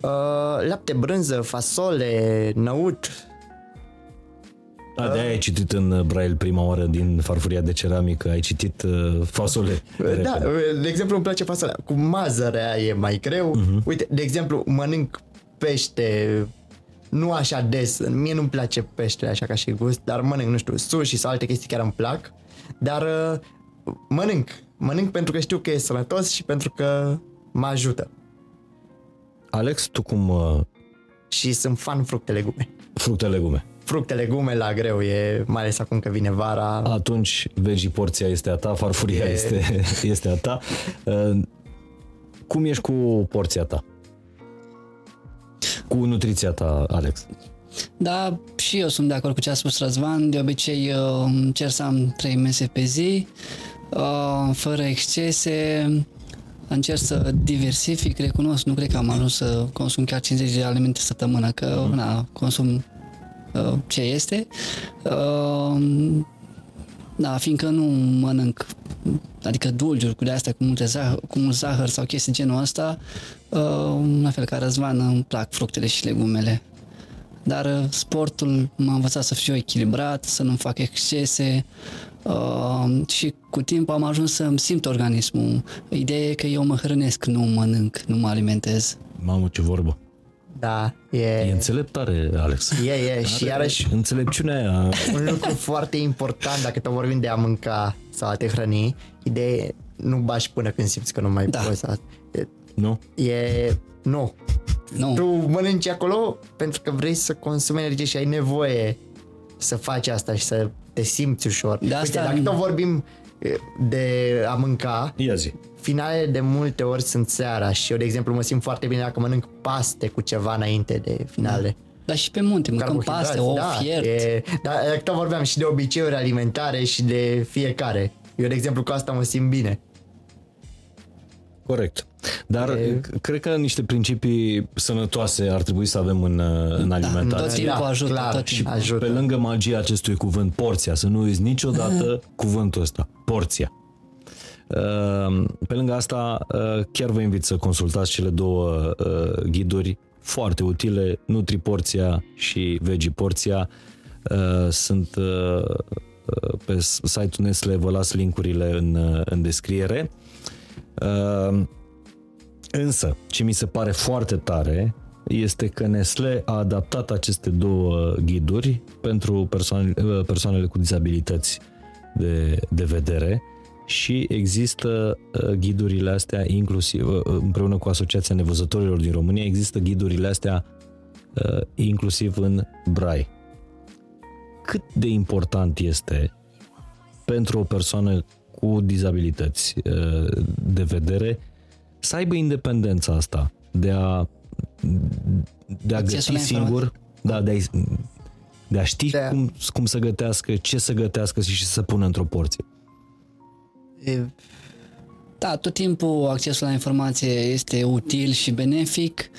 Uh, lapte, brânză, fasole, năut, Da, de ai citit în uh, Braille prima oară din farfuria de ceramică, ai citit uh, fasole. Da, de exemplu îmi place fasolea. Cu mazărea e mai greu. Uh-huh. Uite, de exemplu, mănânc pește nu așa des. Mie nu-mi place peștele așa ca și gust, dar mănânc, nu știu, sushi sau alte chestii care îmi plac. Dar uh, mănânc. Mănânc pentru că știu că e sănătos și pentru că mă ajută. Alex, tu cum... Uh, Și sunt fan fructe legume. fructe, legume. Fructe legume la greu e, mai ales acum că vine vara. Atunci, vegi, porția este a ta, farfuria E- este, este a ta. Uh, Cum ești cu porția ta? Cu nutriția ta, Alex? Da, și eu sunt de acord cu ce a spus Răzvan. De obicei uh, încerc să am trei mese pe zi, uh, fără excese. Încerc să diversific, recunosc, nu cred că am ajuns să consum chiar 50 de alimente săptămână, că na, consum uh, ce este. Uh, da, fiindcă nu mănânc adică dulciuri cu de astea cu, multe zahăr, cu mult zahăr sau chestii genul ăsta, uh, la fel ca Răzvan îmi plac fructele și legumele. Dar uh, sportul m-a învățat să fiu echilibrat, să nu fac excese uh, și cu timp am ajuns să-mi simt organismul. Ideea e că eu mă hrănesc, nu mănânc, nu mă alimentez. Mamă, ce vorbă. Da, E e, înțeleptare, Alex. e, e și iarăși Înțelepciunea aia. un lucru foarte important dacă tot vorbim de a mânca sau a te hrăni, ideea e nu bași până când simți că nu mai Da. poți. să- E, Nu? e nu. Nu. Tu mănânci acolo pentru că vrei să consumi energie și ai nevoie să faci asta și să te simți ușor. De asta- Uite, dacă tot vorbim e, de a mânca, Ia zi. Finalele de multe ori sunt seara și eu, de exemplu, mă simt foarte bine dacă mănânc paste cu ceva înainte de finale. Dar și pe munte, mâncăm Carbohidrați, paste, ou da, fiert. E, da, tot vorbeam și de obiceiuri alimentare și de fiecare. Eu, de exemplu, cu asta mă simt bine. Corect. Dar E- c- cred că niște principii sănătoase ar trebui să avem în, uh, în alimentație. tot timpul ajută, clar, tot și timpul. ajută. Pe lângă magia acestui cuvânt, porția, să nu uiți niciodată cuvântul ăsta, porția. Uh, Pe lângă asta, uh, chiar vă invit să consultați cele două uh, ghiduri foarte utile, NutriPorția și VegiPorția. Uh, Sunt uh, uh, pe site-ul Nestle, vă las linkurile în, uh, în descriere. Uh, Însă, ce mi se pare foarte tare este că Nestle a adaptat aceste două ghiduri pentru persoane, persoanele cu dizabilități de, de vedere și există uh, ghidurile astea inclusiv uh, împreună cu Asociația Nevăzătorilor din România există ghidurile astea uh, inclusiv în brai. Cât de important este pentru o persoană cu dizabilități uh, de vedere să aibă independența asta de a de a Accesul găti la singur, da, de a, de a ști De a- cum, cum să gătească, ce să gătească și ce să pună într-o porție. E, Da, tot timpul accesul la informație este util și benefic.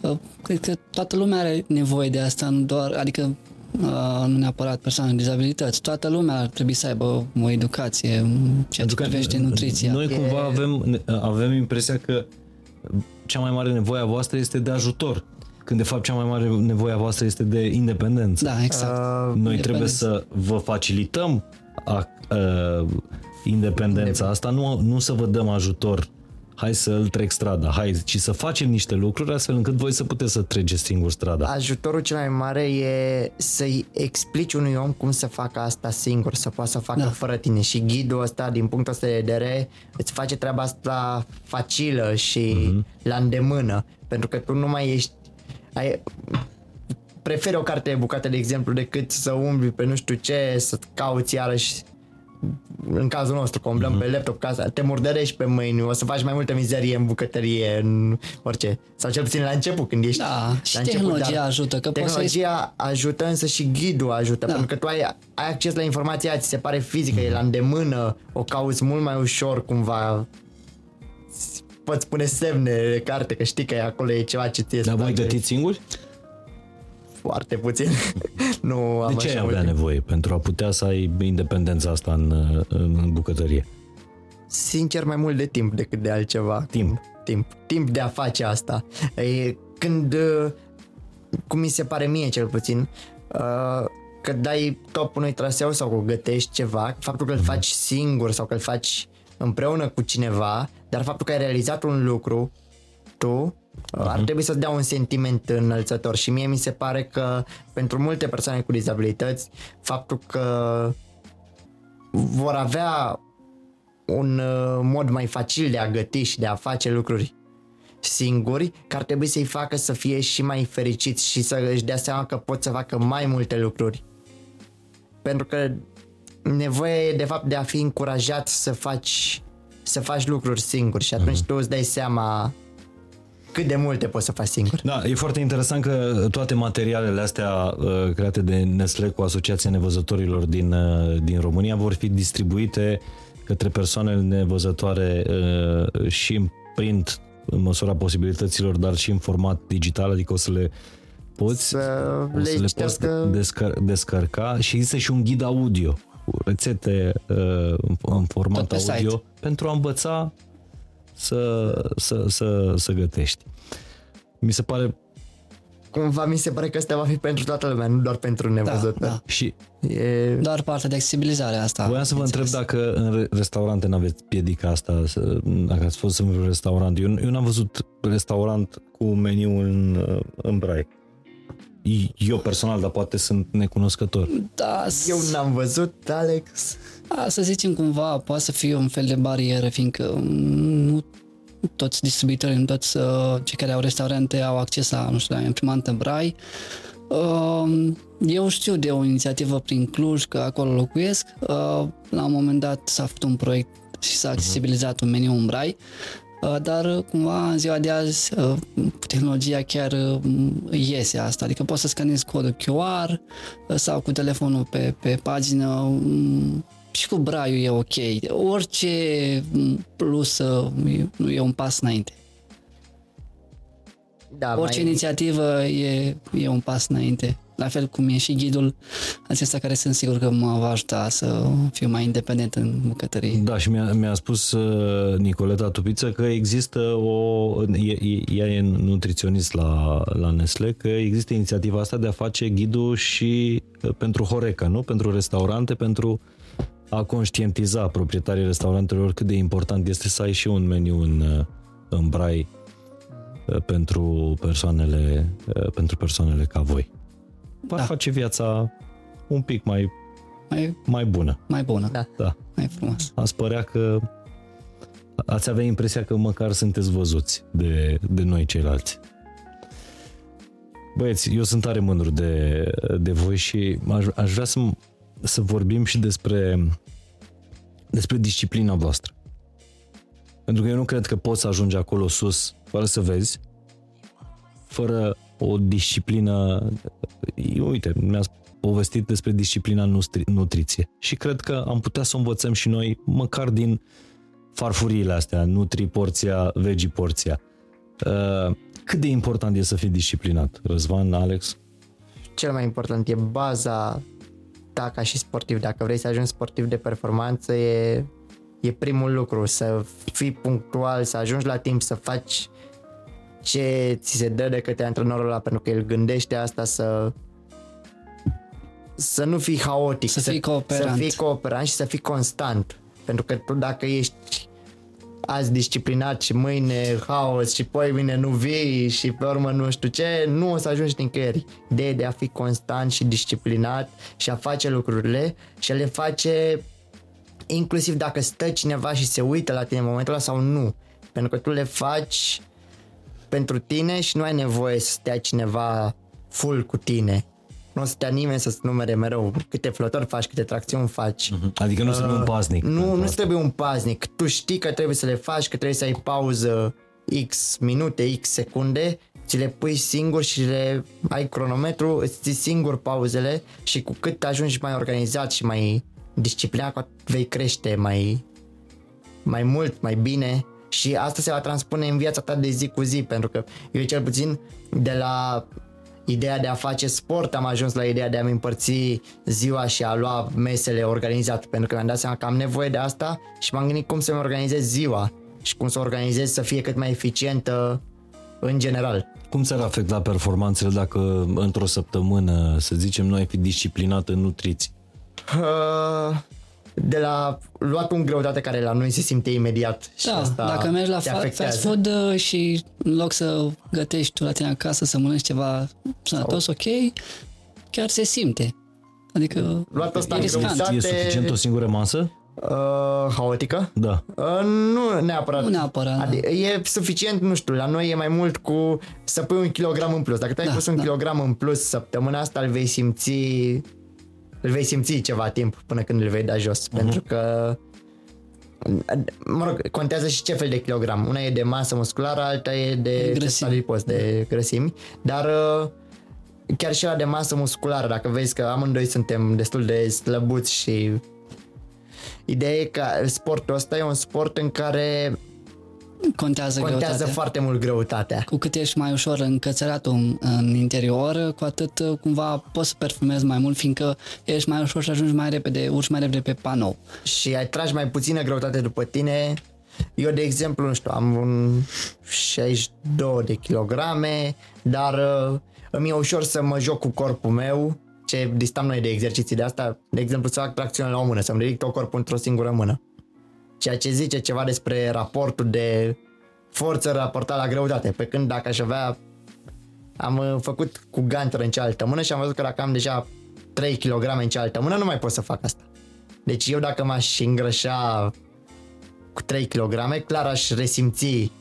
Uh, Cred că toată lumea are nevoie de asta, nu doar, adică uh, nu neapărat persoane cu dizabilități. Toată lumea ar trebui să aibă o educație în ceea ce privește nutriția. Noi cumva avem, avem impresia că cea mai mare nevoie a voastră este de ajutor, când de fapt cea mai mare nevoie a voastră este de independență. Da, exact. uh, Noi trebuie să vă facilităm a, a, independența asta, nu, nu să vă dăm ajutor. Hai să îl trec strada, hai, ci să facem niște lucruri astfel încât voi să puteți să treceți singur strada. ajutorul cel mai mare e să-i explici unui om cum să facă asta singur, să poată să facă Da. fără tine și ghidul ăsta, din punctul ăsta de vedere, îți face treaba asta facilă și la îndemână, pentru că tu nu mai ești ai, preferi o carte de bucate, de exemplu, decât să umbli pe nu știu ce, să cauți iarăși în cazul nostru, că umblăm pe laptop, ca să te murdărești pe mâini, o să faci mai multă mizerie în bucătărie, în orice. Sau cel puțin la început, când ești Da, și la început, tehnologia dar ajută, că poți să Tehnologia ajută, însă și ghidul ajută, Da. pentru că tu ai, ai acces la informația aia, ți se pare fizică, e la îndemână, o cauți mult mai ușor, cumva poți pune semne de carte, că știi că e acolo e ceva ce ție Dar îți voi place. gătiți singuri? Foarte puțin. nu am De ce ai așa avea multe. nevoie pentru a putea să ai independența asta în, în bucătărie? Sincer, mai mult de timp decât de altceva. Timp. Timp. Timp de a face asta. E, când, uh, cum mi se pare mie cel puțin, uh, că dai top unui traseu sau că gătești ceva, faptul că îl faci singur sau că îl faci împreună cu cineva, dar faptul că ai realizat un lucru, tu, uh-huh. ar trebui să-ți dea un sentiment înălțător și mie mi se pare că pentru multe persoane cu dizabilități, faptul că vor avea un uh, mod mai facil de a găti și de a face lucruri singuri, că ar trebui să-i facă să fie și mai fericiți și să își dea seama că pot să facă mai multe lucruri. Pentru că nevoie de fapt de a fi încurajat să faci să faci lucruri singuri și atunci uh-huh. tu îți dai seama cât de multe poți să faci singur. Da, e foarte interesant că toate materialele astea uh, create de Nestle cu Asociația Nevăzătorilor din, uh, din România vor fi distribuite către persoanele nevăzătoare uh, și în print în măsura posibilităților, dar și în format digital, adică o să le poți, să o le să le poți descar- descărca și există și un ghid audio cu rețete uh, în format audio site. pentru a învăța să, să, să, să gătești. Mi se pare cumva mi se pare că asta va fi pentru toată lumea, nu doar pentru nevăzut. Da, da. Și e... Doar partea de accesibilizare asta. Voiam să vă întreb dacă în restaurante n-aveți piedica asta, dacă ați fost în restaurant. Eu, eu n-am văzut restaurant cu meniu în, în brai. Eu personal, dar poate sunt necunoscător. Da, eu n-am văzut, Alex. Da, să zicem cumva, poate să fie un fel de barieră, fiindcă nu toți distribuitorii, nu toți uh, cei care au restaurante au acces la, nu știu, la imprimantă Brai. Uh, eu știu de o inițiativă prin Cluj, că acolo locuiesc. Uh, la un moment dat s-a făcut un proiect și s-a accesibilizat un meniu în Brai. Uh, dar cumva în ziua de azi uh, tehnologia chiar uh, iese asta, adică poți să scanezi codul QR sau cu telefonul pe, pe pagină um, și cu braiul e ok. Orice plus nu e un pas înainte. Da, Orice mai... inițiativă e, e un pas înainte. La fel cum e și ghidul acesta care sunt sigur că mă va ajuta să fiu mai independent în bucătărie. Da, și mi-a, mi-a spus uh, Nicoleta Tupiță că există o... Ea e nutriționist la, la Nestle, că există inițiativa asta de a face ghidul și uh, pentru Horeca, nu? Pentru restaurante, pentru a conștientiza proprietarii restaurantelor cât de important este să ai și un meniu în, uh, în brai pentru persoanele, pentru persoanele ca voi va da. face viața un pic mai, mai, mai bună. Mai bună, da. da. Mai frumos. Ați părea că ați avea impresia că măcar sunteți văzuți de, de noi ceilalți. Băieți, eu sunt tare mândru de, de voi și aș, aș vrea să, să vorbim și despre, despre disciplina voastră. Pentru că eu nu cred că poți să ajungi acolo sus fără să vezi, fără o disciplină, uite, mi-ați povestit despre disciplina nutri- nutriție și cred că am putea să o învățăm și noi măcar din farfuriile astea, nutri porția, vegi porția. Uh, cât de important e să fii disciplinat, Răzvan, Alex? Cel mai important e baza ta ca și sportiv. Dacă vrei să ajungi sportiv de performanță, e, e primul lucru, să fii punctual, să ajungi la timp, să faci ce ți se dă de către antrenorul ăla pentru că el gândește asta să să nu fii haotic, să, să fii cooperant. să fii cooperant și să fii constant. Pentru că tu dacă ești azi disciplinat și mâine haos și poi mine nu vii și pe urmă nu știu ce, nu o să ajungi nicăieri. Ideea de a fi constant și disciplinat și a face lucrurile și a le face inclusiv dacă stă cineva și se uită la tine în momentul ăla sau nu. Pentru că tu le faci pentru tine și nu ai nevoie să stea cineva full cu tine. Nu o să stea nimeni să-ți numere mereu câte flotări faci, câte tracțiuni faci. Uh-huh. Adică nu uh, trebuie un paznic. Nu, nu trebuie un paznic. Tu știi că trebuie să le faci, că trebuie să ai pauză X minute, X secunde, ți le pui singur și le ai cronometru, îți ții singur pauzele și cu cât ajungi mai organizat și mai disciplinat, vei crește mai, mai mult, mai bine și asta se va transpune în viața ta de zi cu zi, pentru că eu cel puțin de la ideea de a face sport am ajuns la ideea de a-mi împărți ziua și a lua mesele organizat, pentru că mi-am dat seama că am nevoie de asta și m-am gândit cum să-mi organizez ziua și cum să organizez să fie cât mai eficientă în general. Cum ți-ar afecta performanțele dacă într-o săptămână, să zicem, nu ai fi disciplinat în nutriție? Uh, de la luat un greutate care la noi se simte imediat și Da, asta dacă mergi la te fa- afectează. fast food uh, și în loc să gătești tu la tine acasă, să mănânci ceva sănătos, ok, chiar se simte. Adică Luat ăsta e în riscant. greutate. E suficient o singură masă? Uh, haotică? Da. Uh, nu neapărat. Nu neapărat, da. Adică e suficient, nu știu, la noi e mai mult cu să pui un kilogram în plus. Dacă tu ai Da, pus un da. kilogram în plus săptămâna asta, îl vei simți îl vei simți ceva timp până când îl vei da jos. Mhm. Pentru că mă rog, contează și ce fel de kilogram. Una e de masă musculară, alta e de Grăsimi. testat adipos, de grăsimi. Dar uh, chiar și la de masă musculară, dacă vezi că amândoi suntem destul de slăbuți și Ideea e că sportul ăsta e un sport în care contează, contează greutatea. foarte mult greutatea. Cu cât ești mai ușor încățărat în, în interior, cu atât uh, cumva poți să performezi mai mult, fiindcă ești mai ușor și ajungi mai repede, urci mai repede pe panou. Și ai tragi mai puțină greutate după tine. Eu, de exemplu, nu știu, am un 62 de kilograme, dar uh, îmi e ușor să mă joc cu corpul meu, ce distam noi de exerciții de asta, de exemplu să fac tracțiune la o mână, să-mi ridic tot corpul într-o singură mână. Ceea ce zice ceva despre raportul de forță raportat la greutate, pe când dacă aș avea am uh, făcut cu ganter în cealaltă mână și am văzut că dacă am deja 3 kg în cealaltă mână, nu mai pot să fac asta. Deci eu dacă m-aș îngrășa cu 3 kg, clar aș resimți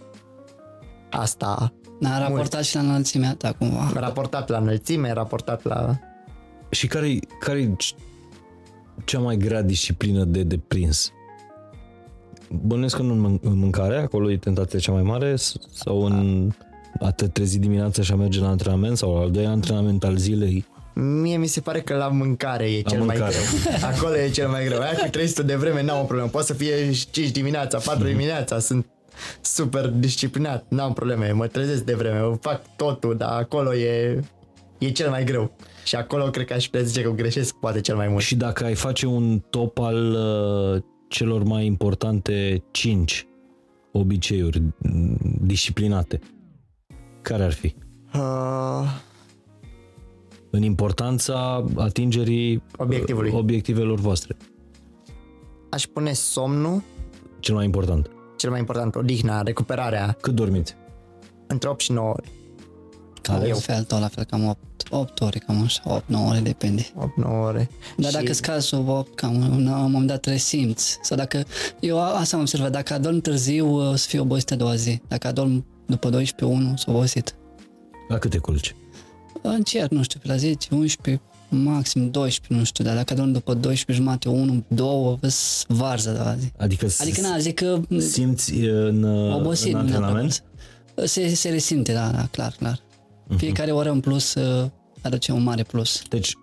asta N-a raportat și la înălțimea ta cumva. raportat la înălțime, raportat la... Și care care cea mai grea disciplină de deprins? Bănuiesc că nu în mân- în mâncare, acolo e tentația cea mai mare, s- sau în a te trezi dimineața și a merge la antrenament, sau al doilea antrenament al zilei. Mie mi se pare că la mâncare e cel mai mâncare. greu. Acolo e cel mai greu. Aia cu 300 de vreme n-am o problemă. Poate să fie 5 dimineața, 4 dimineața. Sunt super disciplinat. N-am probleme. Mă trezesc de vreme. Eu fac totul, dar acolo e, e cel mai greu. Și acolo cred că aș putea zice că greșesc poate cel mai mult. Și dacă ai face un top al uh, celor mai importante 5 obiceiuri mm, disciplinate, care ar fi? Uh, În importanța atingerii Obiectivului. uh, obiectivelor voastre. aș pune somnul, Cel mai important. cel mai important, odihna, recuperarea, Cât dormiți? între 8 și 9 ore. Cam la fel, tot la fel, cam 8, 8 ore, cam așa, 8-9 ore, depinde. 8-9 ore. Dar și... dacă scazi sub 8, cam la un moment dat trebuie simți. Sau dacă, eu a- asta am observat, dacă adorm târziu, o să fiu obosit a doua zi. Dacă adorm după 12, 1, sunt obosit. La câte culci? Încet, nu știu, pe la 10, 11, maxim 12, nu știu, dar dacă adorm după 12 jumate, 1, 2, văz varză a doua zi. Adică, Adică, na, zic că simți în, uh, obosit, în nu antrenament? neapărat. Se, se resimte, da, da, clar, clar. Fiecare oră în plus uh, aduce un mare plus. Deci,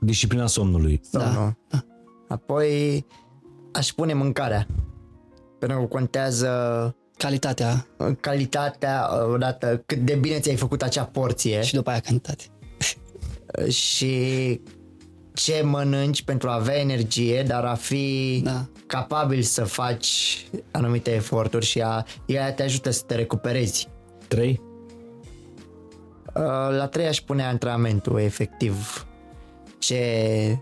disciplina somnului. Sau Da, nu. da. Apoi aș pune mâncarea. Pentru că contează Calitatea calitatea, odată cât de bine ți-ai făcut acea porție și după aia cantitate. și ce mănânci pentru a avea energie, dar a fi Da. capabil să faci anumite eforturi și a, ea te ajută să te recuperezi. 3. Uh, La trei aș pune antrenamentul, efectiv. Ce...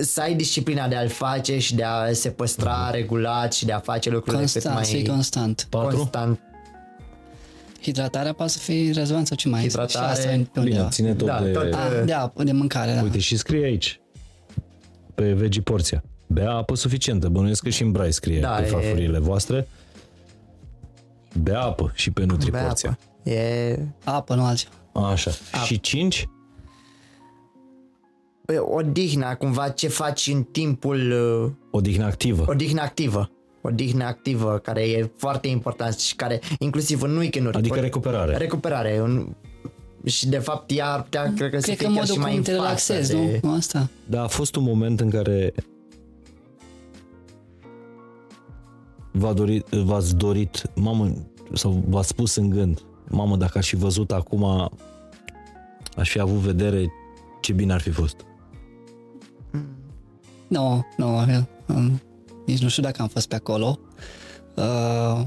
Să ai disciplina de a-l face și de a se păstra regulat și de a face lucrurile cât Constant, să fii mai constant. 4. constant. Hidratarea poate să fie rezolvant sau ce mai este. Și Hidratare, asta e pe Bine, undeva. ține tot Da, de... tot- Ah, de apă, de mâncare, da. Uite, și scrie aici, pe vegi porția. Bea apă suficientă. Bănuiesc că și în brai scrie Da, pe e- farfurile voastre. Bea apă și pe nutri Bea porția. apă. E Apă, nu altceva. Așa. Și 5? e odihna, cumva ce faci în timpul uh, Odihnă activă. odihna activă. Odihna activă, care e foarte important și care, inclusiv în weekend-uri. Adică o- recuperare. Recuperare. Un, și de fapt ea ar putea, cred că să Cred fie că chiar modul și mai cum în te față relaxezi, de... nu? Asta. Dar a fost un moment în care v-a dorit, v-ați dorit, mamă, sau v-ați spus în gând, mamă, dacă aș fi văzut acum, aș fi avut vedere ce bine ar fi fost. Nu, nu, eu, um, nici nu știu dacă am fost pe acolo. Uh,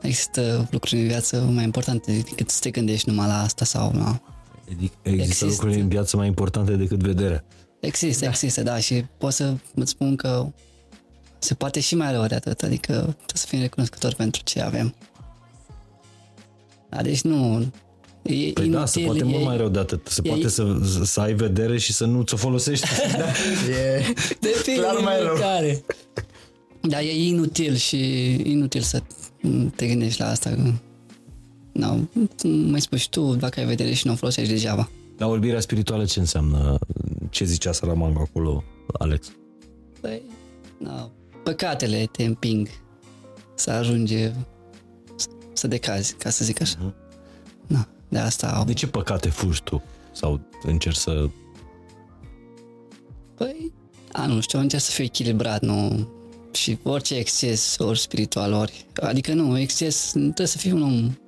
Există lucruri în viață mai importante decât să te gândești numai la asta sau la... Adică există, Există. lucruri în viață mai importante decât vederea. Există, da. există, da, și pot să îți spun că se poate și mai rău de atât, adică trebuie să fim recunoscători pentru ce avem. Da, deci nu... E Păi da, se poate e, mult mai rău de atât. Se e- poate să, să ai vedere și să nu ți-o folosești. E Depinde clar mai de rău. care. Dar e inutil și inutil să te gândești la asta. No, mai spui și tu, dacă ai vedere și nu o folosești degeaba. Dar orbirea spirituală ce înseamnă? Ce zicea Salamanca acolo, Alex? Păi, no, păcatele te împing să ajunge să decazi, ca să zic așa. Mhm. Na, de asta De ce păcate fugi tu? Sau încerci să... Păi, a, nu știu, încerc să fiu echilibrat, nu... Și orice exces, ori spiritual, ori... Adică nu, exces, trebuie să fii un om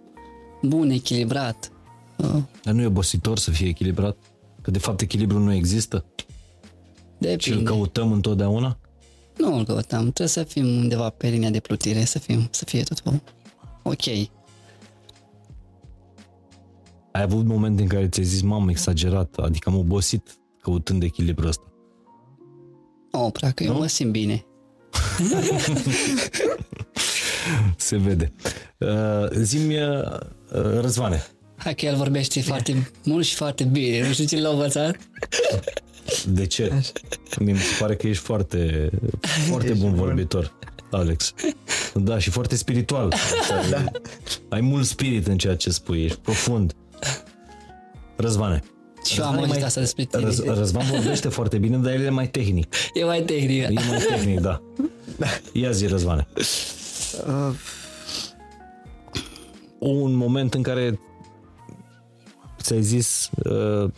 bun, echilibrat. Uh, Dar nu e obositor să fie echilibrat? Că de fapt echilibru nu există? Și îl Depinde. căutăm întotdeauna? Nu îl căutăm, trebuie să fim undeva pe linia de plutire, să, fim, să fie totul ok. Ai avut momente în care ți-ai zis, mamă, exagerat, adică am obosit căutând echilibrul ăsta. O, prea că eu mă simt bine. Se vede. Uh, zi-mi, uh, Răzvane, Hai că el vorbește foarte mult și foarte bine, nu știu ce l-a învățat. de ce? Mi se pare că ești foarte, foarte bun vorbitor, Alex. Da, și foarte spiritual. da. Ai mult spirit în ceea ce spui, ești profund. Răzvane. Și eu am Răzvan e auzit mai- asta despre tine. Răz, Răzvan vorbește foarte bine, dar el e mai tehnic. E mai tehnic. E mai tehnic, da. Ia zi, Răzvane. Uh, Un moment în care ți-ai zis uh,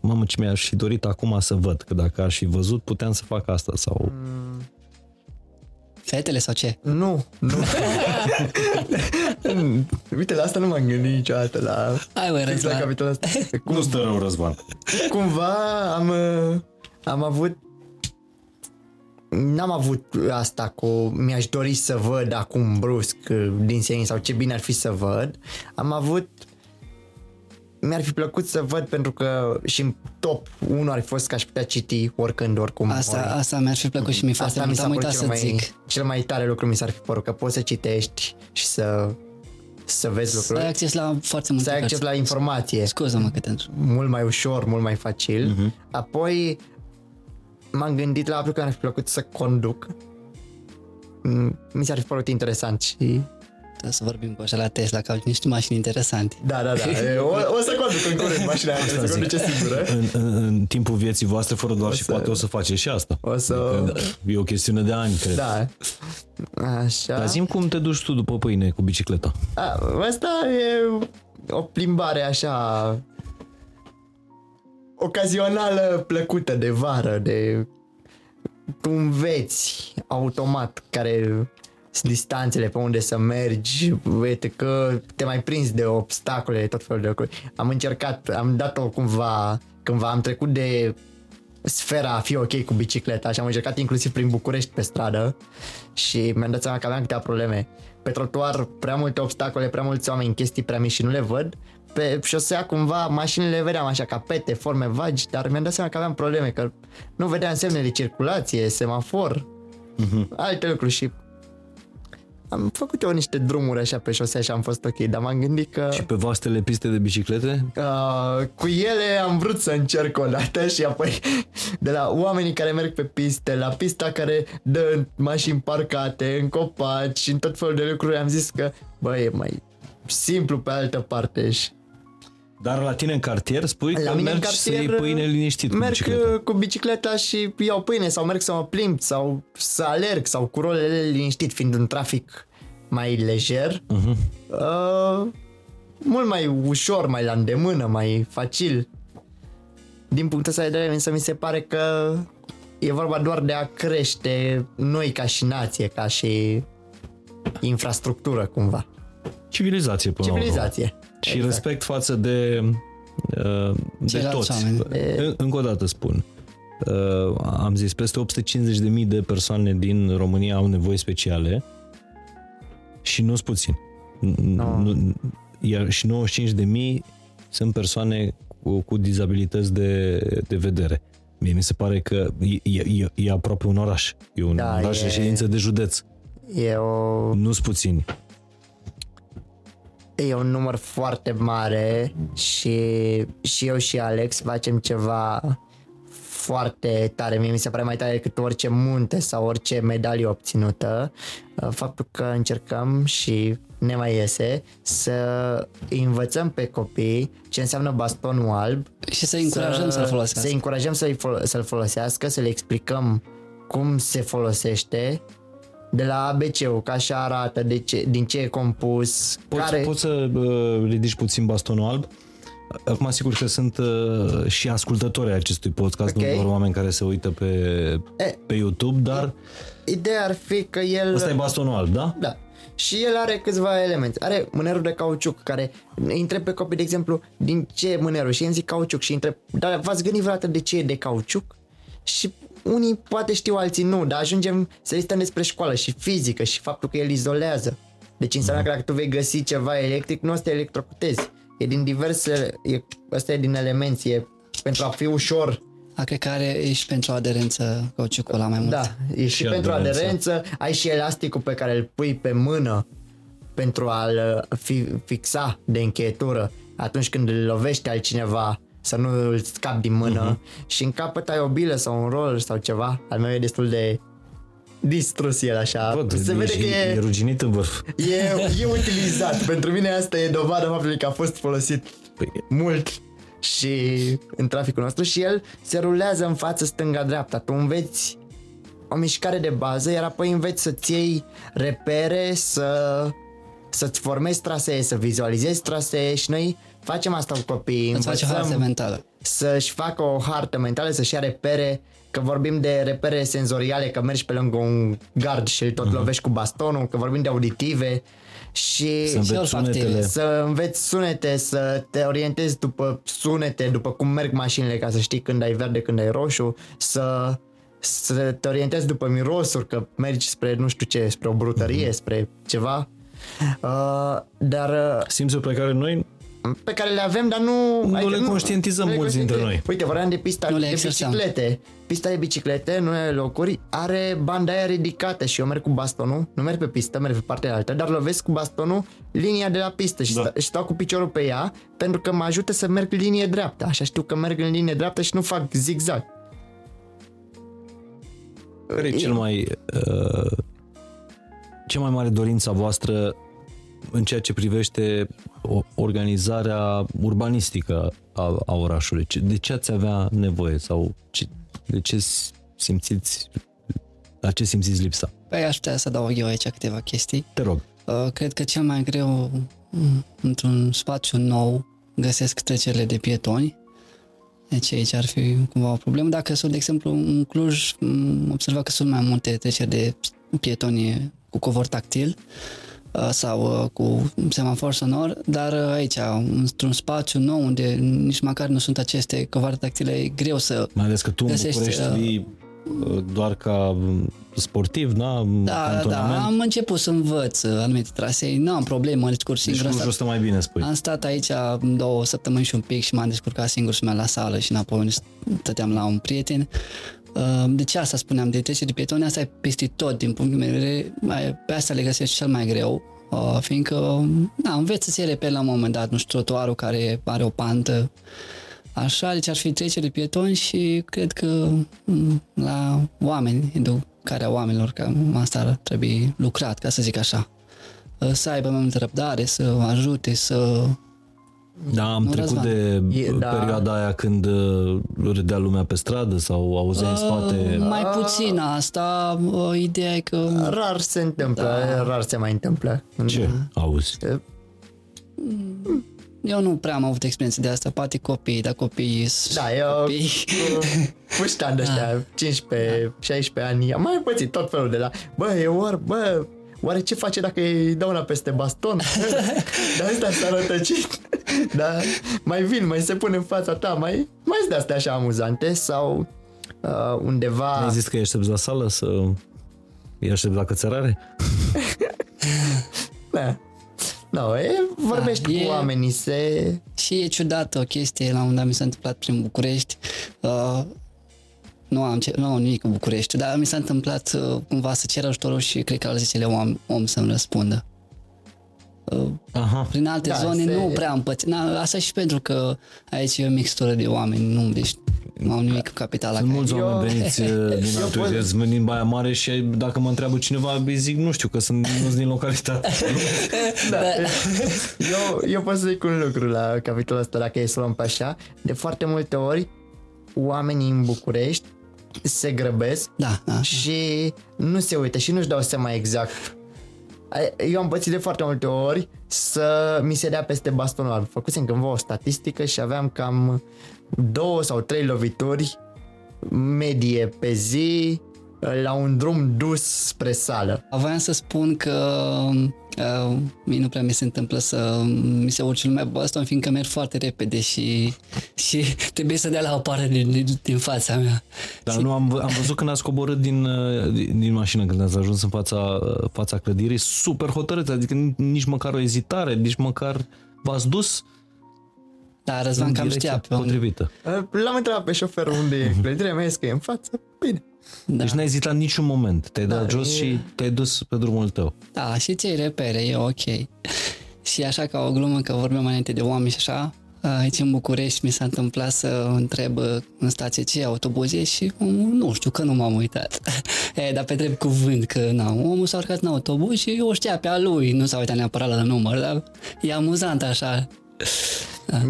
mamă ce mi-aș fi dorit acum să văd, că dacă aș fi văzut puteam să fac asta sau... Fetele sau ce? nu, nu. Uite, la asta nu m-am gândit niciodată, la, Hai mă, fix la Răzvan. capitolul ăsta. Nu stă rău, Răzvan. Cumva am, uh, am avut N-am avut asta cu mi-aș dori să văd acum brusc uh, din senin sau ce bine ar fi să văd. Am avut mi-ar fi plăcut să văd pentru că și în top 1 ar fi fost că aș putea citi oricând, oricum. Asta, ori. asta mi-ar fi plăcut și mie foarte Asta mi mult. s-a Am părut uitat cel să mai, zic. cel mai tare lucru mi s-ar fi părut, că poți să citești și să, să vezi Să ai lucruri. acces la foarte multe Să ai acces cărți. la informație Scuză-mă că te întreb. mult mai ușor, mult mai facil. Uh-huh. Apoi m-am gândit la faptul că mi-ar fi plăcut să conduc. Mm, Mi s-ar fi părut interesant și... Trebuie să vorbim cu așa la Tesla, că au niște mașini interesante. Da, da, da. E, o, o să conduc în curând mașina aia, Asta să zic. conduce singură. În, în, în timpul vieții voastre, fără doar și să- poate o să faceți și asta. O să... Adică E o chestiune de ani, cred. Da. Așa. Dar zi cum te duci tu după pâine cu bicicleta. A, asta e o plimbare așa ocazională plăcută de vară, de tu înveți automat care sunt distanțele pe unde să mergi, uite că te mai prinzi de obstacole, tot felul de lucruri. Am încercat, am dat-o cumva, cândva am trecut de sfera a fi ok cu bicicleta și am încercat inclusiv prin București pe stradă și mi-am dat seama că aveam câteva probleme. Pe trotuar prea multe obstacole, prea mulți oameni, chestii prea mici și nu le văd. Pe șosea cumva mașinile le vedeam așa ca pete, forme vagi, dar mi-am dat seama că aveam probleme, că nu vedeam semne de circulație, semafor, alte lucruri și am făcut eu niște drumuri așa pe șosea și am fost ok, dar m-am gândit că... Și pe vastele piste de biciclete? Uh, cu ele am vrut să încerc o dată și apoi de la oamenii care merg pe piste, la pista care dă în mașini parcate, în copaci și în tot felul de lucruri, am zis că bă, e mai simplu pe altă parte și Dar la tine în cartier spui La că mine în mergi să cartier, iei pâine liniștit cu merg bicicleta. uh, cu bicicleta și iau pâine sau merg să mă plimb sau să alerg sau cu rolele liniștit fiind un trafic mai lejer Mhm. uh, mult mai ușor, mai la îndemână, mai facil din punctul ăsta de vedere însă mi se pare că e vorba doar de a crește noi ca și nație, ca și infrastructură cumva. Civilizație până la urmă. Civilizație. Și respect față de, uh, de Ceilalți toți. oameni. En- Încă o dată spun. Uh, am zis, peste 850.000 de persoane din România au nevoi speciale și nu-s puțin. No. Nu, iar și 95 de mii sunt persoane cu, cu dizabilități de, de vedere. Mie mi se pare că e, e, e aproape un oraș. E un da, oraș e, de ședință de județ. E o... Nu-s puțini. E un număr foarte mare și, și eu și Alex facem ceva foarte tare. Mie mi se pare mai tare decât orice munte sau orice medalie obținută. Uh, faptul că încercăm și ne mai iese să învățăm pe copii ce înseamnă bastonul alb și să încurajăm să, să-l folosească. Să încurajăm să-l, să folosească, să le explicăm cum se folosește de la ABC-ul, ca așa arată, de ce, din ce e compus. Poți, care... poți să uh, ridici puțin bastonul alb? Acum sigur că sunt uh, și ascultători ai acestui podcast, okay. nu doar oameni care se uită pe, e, pe YouTube, dar... Ideea ar fi că el... Asta e bastonul alb, da? Da. Și el are câțiva elemente. Are mânerul de cauciuc care îi întreb pe copii, de exemplu, din ce e mânerul și îmi zic cauciuc și întreb, dar v-ați gândit vreodată de ce e de cauciuc? Și unii poate știu, alții nu, dar ajungem să listăm despre școală și fizică și faptul că el izolează. Deci înseamnă că dacă tu vei găsi ceva electric, nu o să te electrocutezi. E din diverse, e, asta e din elemente, e pentru a fi ușor a, cred că are și pentru aderență cauciucul la mai mult. Da, e și, și pentru aderență. aderență, ai și elasticul pe care îl pui pe mână pentru a-l fi, fixa de încheietură atunci când îl lovește altcineva să nu îl scapi din mână uh-huh. și în capăt ai o bilă sau un rol sau ceva. Al meu e destul de distrus el așa. Văd, Se e, vede că e, e ruginit în vârf. E, e utilizat. Pentru mine asta e dovadă faptului că a fost folosit păi, mult și în traficul nostru și el se rulează în față stânga-dreapta. Tu înveți o mișcare de bază, iar apoi înveți să-ți iei repere, să, să-ți formezi trasee, să vizualizezi trasee și noi facem asta cu copiii. Îți faci o hartă mentală. Să-și facă o hartă mentală, să-și ia repere, că vorbim de repere senzoriale, că mergi pe lângă un gard și îl tot uh-huh. lovești cu bastonul, că vorbim de auditive și să înveți, sunetele. să înveți sunete, să te orientezi după sunete, după cum merg mașinile ca să știi când ai verde, când ai roșu, să să te orientezi după mirosuri, că mergi spre nu știu ce, spre o brutărie, uh-huh. spre ceva. Uh, dar... Uh, Simțuri pe care noi pe care le avem, dar nu... Nu le conștientizăm nu, mulți dintre noi. Uite, vorbeam de pista nu de biciclete. Pista de biciclete, în unele locuri, are banda aia ridicată și eu merg cu bastonul, nu merg pe pistă, merg pe partea altă, dar lovesc cu bastonul linia de la pistă și, da. sta, și stau cu piciorul pe ea pentru că mă ajută să merg linie dreaptă. Așa știu că merg în linie dreaptă și nu fac zigzag. Care e cel mai... Uh, cea mai mare dorința voastră în ceea ce privește organizarea urbanistică a, a orașului? De ce ați avea nevoie sau ce, de ce simțiți la ce simțiți lipsa? Păi aș putea să dau eu aici câteva chestii. Te rog. Uh, cred că cel mai greu mm, într-un spațiu nou găsesc trecerile de pietoni. Deci aici ar fi cumva o problemă. Dacă sunt, de exemplu, în Cluj, mm, observa că sunt mai multe treceri de pietoni cu covor tactil. Uh, sau uh, cu semafor sonor, dar uh, aici, într-un spațiu nou unde nici măcar nu sunt aceste covoare tactile, e greu să Mai ales că tu găsești, în București vii doar ca um, sportiv, da? Da, da, am început să învăț anumite trasee, nu am probleme, mă descurc deci singur. Deci nu mai bine, spui. Am stat aici două săptămâni și un pic și m-am descurcat singur și la sală și înapoi stăteam la un prieten. De ce asta spuneam, de trece de pietoni, asta e peste tot din punctul meu de vedere, pe asta le găsesc cel mai greu, fiindcă, na, înveți să-ți iei pe la un moment dat, nu știu, trotuarul care are o pantă, așa, deci ar fi trecere pietoni și cred că la oameni, educarea oamenilor, că asta ar trebui lucrat, ca să zic așa, să aibă mai multă răbdare, să ajute, să da, am nu trecut răzvan. de e, da. perioada aia când uh, râdea lumea pe stradă sau auzeai în spate. Uh, mai puțin asta, uh, ideea e că... Rar se întâmplă, da. rar se mai întâmplă. Ce da. auzi? Eu nu prea am avut experiențe de asta, poate copii, dar copii Da, eu copii. puștan de ăștia, da. 15, 16 ani, am mai pățit tot felul de la, bă, e or, bă, oare ce face dacă îi dau una peste baston? Dar ăsta s-a rătăcit. da, mai vin, mai se pune în fața ta, mai, mai sunt astea așa amuzante sau uh, undeva... Ai zis că ești la sală să îi aștepți la cățărare? da. No, e, vorbești Da, cu e- oamenii, se... Și e ciudată o chestie, la un moment dat mi s-a întâmplat prin București, uh, nu am, ce, nu am nimic cu București, dar mi s-a întâmplat uh, cumva să cer ajutorul și cred că al 10 om, om să-mi răspundă. Uh, Aha. prin alte Da, zone se- nu prea am pățit. Na, asta și pentru că aici e o mixtură de oameni, nu, deci nu am nimic cu capitala. Sunt care- mulți Eu- oameni veniți uh, din Eu alte pot- județ, din Baia Mare și dacă mă întreabă cineva, îi zic, nu știu, că sunt nu sunt din localitate. Da. eu, eu pot să zic un lucru la capitolul ăsta, dacă e să luăm pe așa. De foarte multe ori, oamenii în București se grăbesc Da, da. și nu se uită și nu-și dau seama exact. Eu am pățit de foarte multe ori să mi se dea peste bastonul alb. Făcusem cândva o statistică și aveam cam două sau trei lovituri medie pe zi la un drum dus spre sală. Voiam să spun că uh, mie nu prea mi se întâmplă să mi se urce lumea pe baston, fiindcă merg foarte repede și, și trebuie să dea la o parte din, din, din fața mea. Dar nu am, vă- am văzut când ați coborât din, uh, din, din mașină, când ați ajuns în fața, uh, fața clădirii, super hotărâți, adică nici măcar o ezitare, nici măcar v-ați dus Dar Răzvan în cam direcția știa pe unde. potrivită. L-am întrebat pe șoferul unde e clădirea mea, zis că e în față. Bine. Da. Deci n-ai ezitat niciun moment, te-ai dat Da, jos e- și te-ai dus pe drumul tău. Da, și ți repere, e ok. Și așa ca o glumă, că vorbeam mai înainte de oameni și așa, aici în București mi s-a întâmplat să întreb în stație ce autobuz e și omul, nu știu, că nu m-am uitat. e, dar pe drept cuvânt, că na, omul s-a urcat în autobuz și eu o știa pe a lui, nu s-a uitat neapărat la număr, dar e amuzant așa.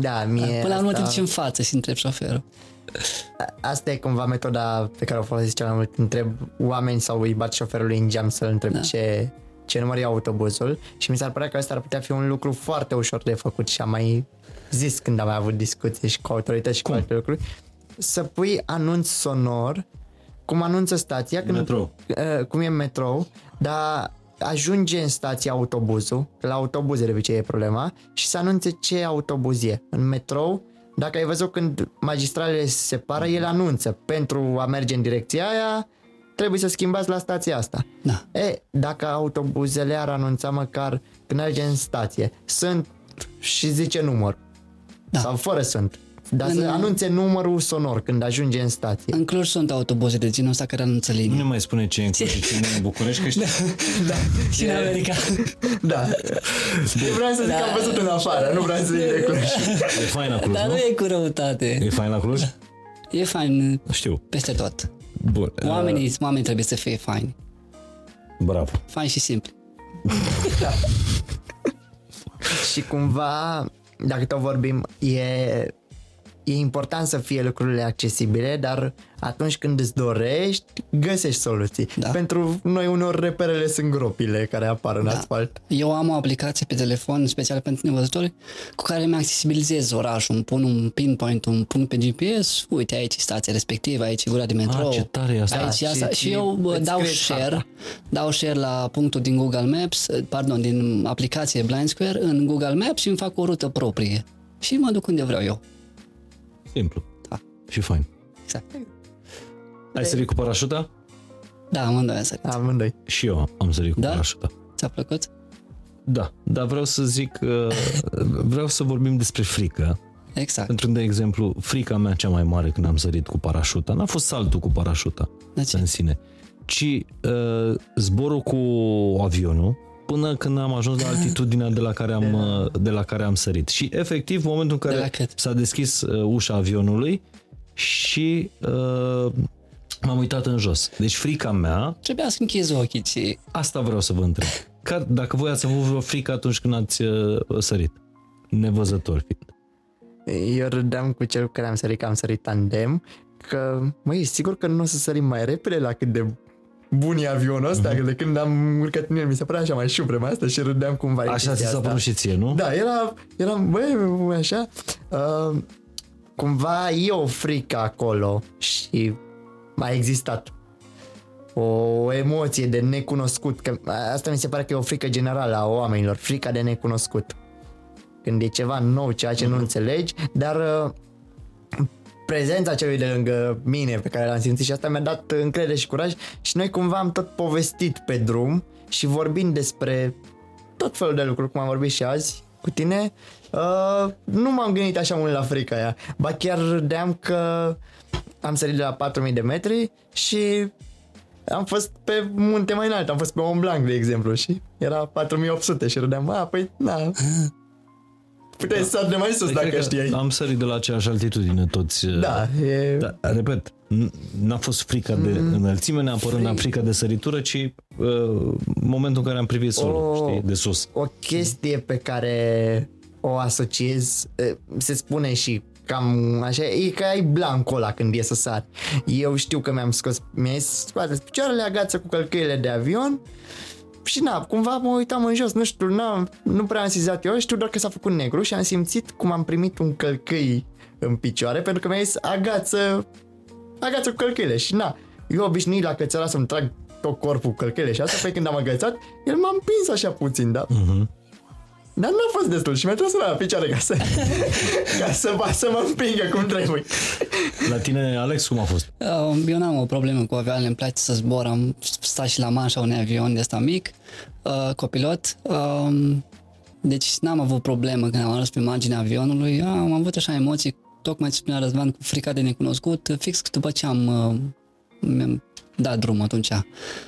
Da, mie Până la urmă te duci asta, în față și întrebi șoferul. Asta e cumva metoda pe care o folosesc cel mai mult. Întreb oameni sau îi bat șoferului în geam să-l întreb Da. ce, ce număr e autobuzul și mi s-ar părea că asta ar putea fi un lucru foarte ușor de făcut și am mai zis când am mai avut discuții și cu autorități și cu alte lucruri. Să pui anunț sonor cum anunță stația când, Metrou. uh, cum e în metrou, dar ajunge în stație autobuzul, că la autobuze de obicei e problema, și să anunțe ce autobuz e. În metrou, dacă ai văzut când magistralele se separă, el anunță pentru a merge în direcția aia, trebuie să schimbați la stația asta. Da. E, dacă autobuzele ar anunța măcar când merge în stație, sunt și zice număr. Da. Sau fără sunt. Dar să În- anunțe numărul sonor când ajunge în stație. În Cluj sunt autobuze de genul ăsta care anunță Nu linii. ne mai spune ce e în Cluj și ce nu e în București, că știi, Da. Și în America. Da. Eu vreau să zic Da. că am văzut în afară, nu vreau să zic de Cluj. e fain la Cluj, Dar nu? nu e cu răutate. E fain la Cluj? E fain Știu. peste tot. Bun. Oamenii, oamenii trebuie să fie faini. Uh, bravo. Faini și simpli. Și cumva, dacă tot vorbim, e, e important să fie lucrurile accesibile, dar atunci când îți dorești, găsești soluții. Da. Pentru noi uneori reperele sunt gropile care apar în Da. asfalt. Eu am o aplicație pe telefon special pentru nevăzători cu care mi accesibilizez orașul, îmi pun un pinpoint, un punct pe GPS, uite aici e stația respectivă, aici e gura de metrou. Ah, ce tare e asta. Aici e Da, asta. și- Și, eu bă, îți dau creezi share, harta. dau share la punctul din Google Maps, pardon, din aplicație Blind Square în Google Maps și îmi fac o rută proprie. Și mă duc unde vreau eu. Simplu. Da. Și fain. Exact. Ai sărit cu parașuta? Da, amândoi am sărit. Amândoi. Și eu am sărit cu Da? parașuta. Ți-a plăcut? Da, dar vreau să zic, uh, vreau să vorbim despre frică. Exact. Pentru, de exemplu, frica mea cea mai mare când am sărit cu parașuta, n-a fost saltul cu parașuta De ce? în sine, ci uh, zborul cu avionul până când am ajuns la altitudinea de la care am, uh, de la care am sărit. Și efectiv, momentul în De la care cât? s-a deschis uh, ușa avionului și uh, m-am uitat în jos. Deci frica mea, Trebuia să închizi ochii și asta vreau să vă întreb. Ca, dacă voi ați avut vreo frică atunci când ați uh, sărit, nevăzător fiind. Eu râdeam cu cel cu care am sărit, că am sărit tandem, că, măi, e sigur că nu o să sărim mai repede la cât de bun e avionul ăsta, Mhm. că de când am urcat în el, mi se părea așa mai șubre mai asta și râdeam cumva de Așa chestia ți s-a asta. părut și ție, nu? Da, era, eram, băi, așa, uh, cumva e o frică acolo și a existat o emoție de necunoscut, că asta mi se pare că e o frică generală a oamenilor, frica de necunoscut. Când e ceva nou, ceea ce nu înțelegi, dar uh, prezența celui de lângă mine pe care l-am simțit și asta mi-a dat încredere și curaj și noi cumva am tot povestit pe drum și vorbind despre tot felul de lucruri, cum am vorbit și azi cu tine. Uh, nu m-am gândit așa mult la frica aia. Ba chiar râdeam că am sărit de la 4000 de metri și am fost pe munte mai înalt, am fost pe Mont Blanc, de exemplu, și era 4800 și râdeam, a, păi, na, puteai să sari de mai sus dacă Cred că știai. Am sărit de la aceeași altitudine toți. uh, Da, e... Da, repet, n- n-a fost frica de Mm. înălțime, neapărat n-a frica de săritură, ci uh, momentul în care am privit solul, O- știi, de sus. o chestie pe care o asociez, eh, se spune și cam așa, e că ai blancul ăla când e să sari. Eu știu că mi-am scos, mi-ai scoate picioarele agață cu călcăile de avion și na, cumva mă uitam în jos, nu știu, n-am, nu prea am sizat eu, știu doar că s-a făcut negru și am simțit cum am primit un călcăi în picioare pentru că mi-a zis agață, agață cu călcăile și na, eu obișnuit la cățăra să-mi trag tot corpul cu călcăile și asta, pe când am agățat, el m-a împins așa puțin, da? Uh-huh. Dar n-a fost destul și mi-a tras la picioare ca să, ca să, să mă împingă cum trebuie. La tine, Alex, cum a fost? Uh, Eu n-am o problemă cu avioanele, îmi place să zbor, am stat și la manșa unui avion de ăsta mic, uh, copilot, um, deci n-am avut problemă când am ajuns pe marginea avionului, am avut așa emoții, tocmai ce spunea Răzvan, cu frica de necunoscut, fix după ce am, uh, mi-am dat drum atunci.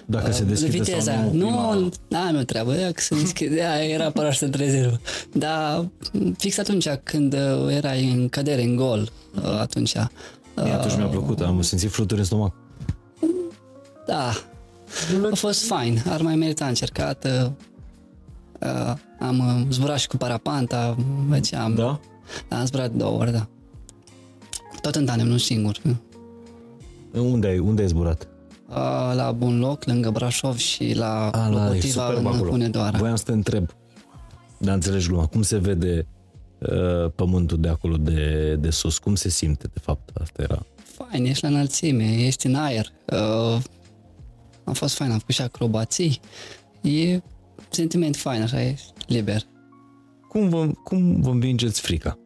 Dacă se deschide Viteza. sau nu, Nu, prima... da, nu treabă, ea că se deschide, aia era parașută de rezervă. Dar fix atunci când uh, erai în cădere, în gol, uh, atunci. E, atunci mi-a plăcut, am simțit fluturi în stomac. Da, a fost fain, ar mai merita încercat. Uh, uh, am uh, zburat și cu parapanta, mergeam. Da? Am zburat două ori, da. Tot în tandem, nu singur. Unde ai, unde ai zburat? Uh, la Bun Loc, lângă Brașov și la A, la, e Locotiva superb în acolo. Hunedoara. Voiam să te întreb, dar înțelegi gluma, cum se vede uh, pământul de acolo de, de sus? Cum se simte, de fapt? Asta era. Fain, ești la înălțime, ești în aer. Uh, a fost fain, am făcut și acrobații. E sentiment fain, așa, e liber. Cum vă, cum vă învingeți frica?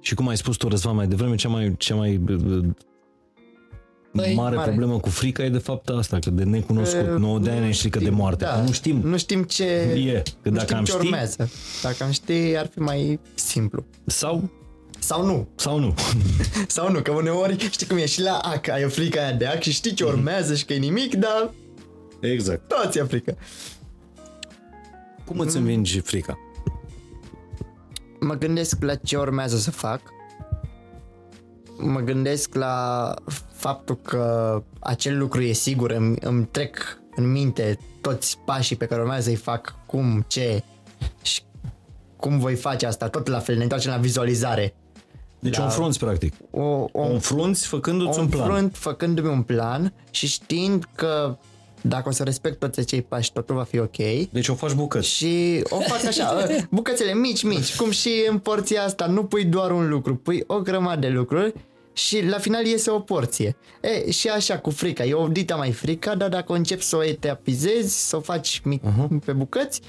Și cum ai spus tu, Răzvan, mai devreme, cea mai, cea mai uh, Păi, mare, mare. problemă cu frica e de fapt asta, că de necunoscut. Uh, Nu de aia ne frică de știm, moarte. da. că Nu știm. Nu știm ce, E, că nu dacă știm am ce ști- urmează. Dacă am ști, ar fi mai simplu. Sau, Sau nu. sau nu. Sau nu, că uneori știi cum e și la AC, ai o frică aia de AC și știi ce urmează și că e nimic, dar Exact. toți e frică. Cum îți învingi frica? Mă gândesc la ce urmează să fac. Mă gândesc la faptul că acel lucru e sigur, îmi, îmi trec în minte toți pașii pe care urmează să-i fac, cum, ce și cum voi face asta, tot la fel, ne întoarcem la vizualizare. Deci Da. o înfrunți, practic. O, o, O înfrunți făcându-ți o un plan. înfrunt făcându-mi un plan și știind că dacă o să respect toți acei pași, totul va fi ok. Deci o faci bucăți. Și o fac așa, ă, bucățele mici, mici, cum și în porția asta, nu pui doar un lucru, pui o grămadă de lucruri și la final iese o porție. E, și așa cu frica, e o dita mai frica, dar dacă începi să o etapizezi, să o faci mic, uh-huh. pe bucăți,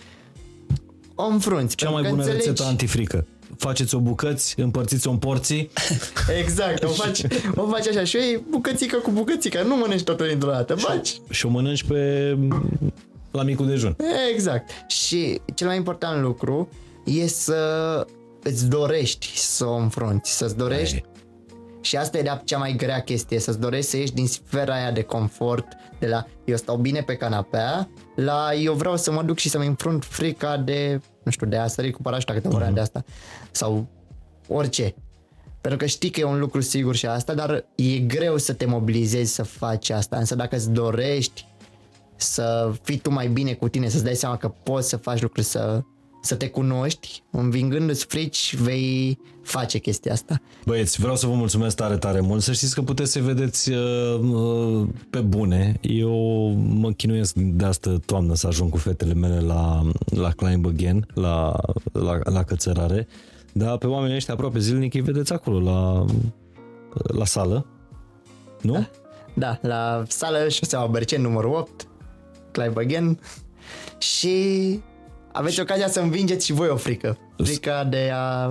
o înfrunți. Cea pentru mai că bună înțelegi- rețetă antifrică. Faceți-o bucăți, împărțiți-o în porții. Exact, o faci, o faci așa și o iei bucățică cu bucățică, nu mănânci totul dintr-o dată, faci. și o mănânci pe la micul dejun. Exact. Și cel mai important lucru e să îți dorești să o înfrunți, să-ți dorești Ai. Și asta e de cea mai grea chestie, să-ți dorești să ieși din sfera aia de confort, de la eu stau bine pe canapea, la eu vreau să mă duc și să-mi înfrunt frica de, nu știu, de a sări cu parașuta câte ora de asta sau orice. Pentru că știi că e un lucru sigur și asta, dar e greu să te mobilizezi să faci asta. Însă dacă îți dorești să fii tu mai bine cu tine, să-ți dai seama că poți să faci lucruri, să, să te cunoști, învingându-ți frici, vei face chestia asta. Băieți, vreau să vă mulțumesc tare, tare mult. Să știți că puteți să vedeți uh, uh, pe bune. Eu mă chinuiesc de asta toamnă să ajung cu fetele mele la, la Climb Again, la, la, la cățărare. Dar pe oamenii ăștia aproape zilnic îi vedeți acolo, la, la sală. Nu? Da, la sală șoseaua Bercen numărul 8, Clive Again și aveți ocazia să învingeți și voi o frică. Frica de a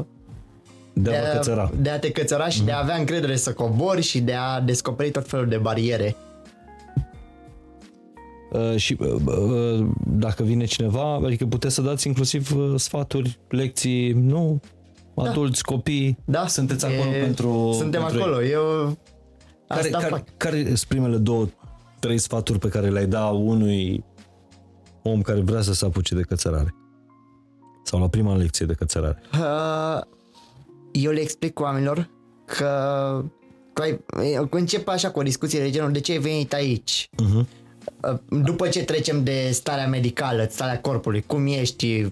De de a vă a, cățăra. de a te cățăra și de a avea încredere să cobori și de a descoperi tot felul de bariere. Uh, și uh, uh, dacă vine cineva, adică puteți să dați inclusiv uh, sfaturi, lecții, nu? Adulți, copii, Da, sunteți acolo e- pentru Suntem pentru ei. acolo, eu Care, asta care, fac. care sunt primele două, trei sfaturi pe care le-ai da unui om care vrea să se apuce de cățărare? Sau la prima lecție de cățărare? Uh, eu le explic oamenilor că, că ai, că încep așa cu o discuție de genul de ce ai venit aici Uh-huh. Uh, după ce trecem de starea medicală, starea corpului, cum ești,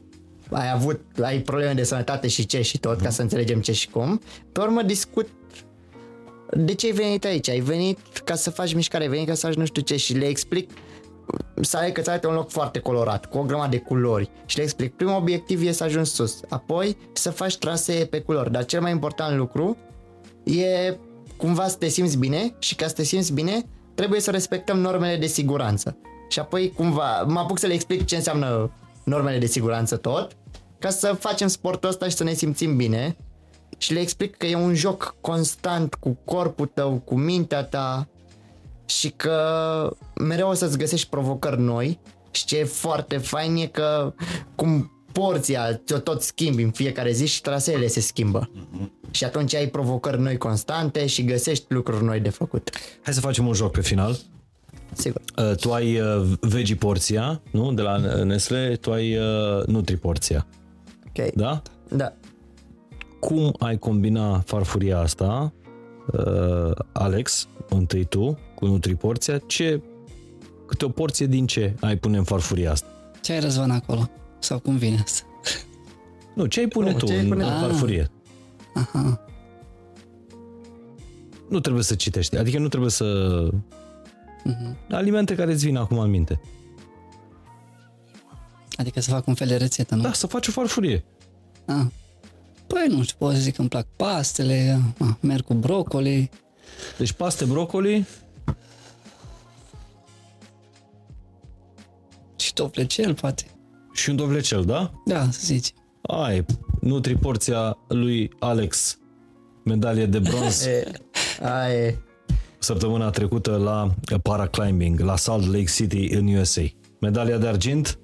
ai avut, ai probleme de sănătate și ce și tot, ca să înțelegem ce și cum. Pe urmă discut de ce ai venit aici? Ai venit ca să faci mișcare, ai venit ca să faci nu știu ce și le explic să ai că ți un loc foarte colorat, cu o grămadă de culori și le explic. Primul obiectiv e să ajungi sus, apoi să faci trasee pe culori, dar cel mai important lucru e cumva să te simți bine și ca să te simți bine trebuie să respectăm normele de siguranță. Și apoi cumva mă apuc să le explic ce înseamnă normele de siguranță tot, ca să facem sportul ăsta și să ne simțim bine și le explic că e un joc constant cu corpul tău, cu mintea ta și că mereu o să-ți găsești provocări noi și ce e foarte fain e că cum porția ți-o tot schimbi în fiecare zi și traseele se schimbă. Și atunci ai provocări noi constante și găsești lucruri noi de făcut. Hai să facem un joc pe final. Sigur. Uh, tu ai uh, veggie porția, nu? De la Nestle, tu ai uh, nutri porția, Ok. da? Da. Cum ai combina farfuria asta, uh, Alex, întâi tu, cu nutri porția, ce, câte o porție din ce ai pune în farfuria asta? Ce ai răzvan acolo? Sau cum vine asta? Nu, ce ai pune Nu, tu ce ai în pune în tu? farfurie? Aha. Nu trebuie să citești, adică nu trebuie să... Mhm. Alimente care îți vin acum în minte. Adică să fac un fel de rețetă, nu? Da, să faci o farfurie. Ah. Păi nu știu, pot să zic că îmi plac pastele, ah, merg cu brocoli, Deci paste brocoli, și toflecel, poate. și un dovlecel, da? Da, să zici. Ai, nutri porția lui Alex, medalie de bronz E, aia săptămâna trecută la paraclimbing, la Salt Lake City în USA. Medalia de argint,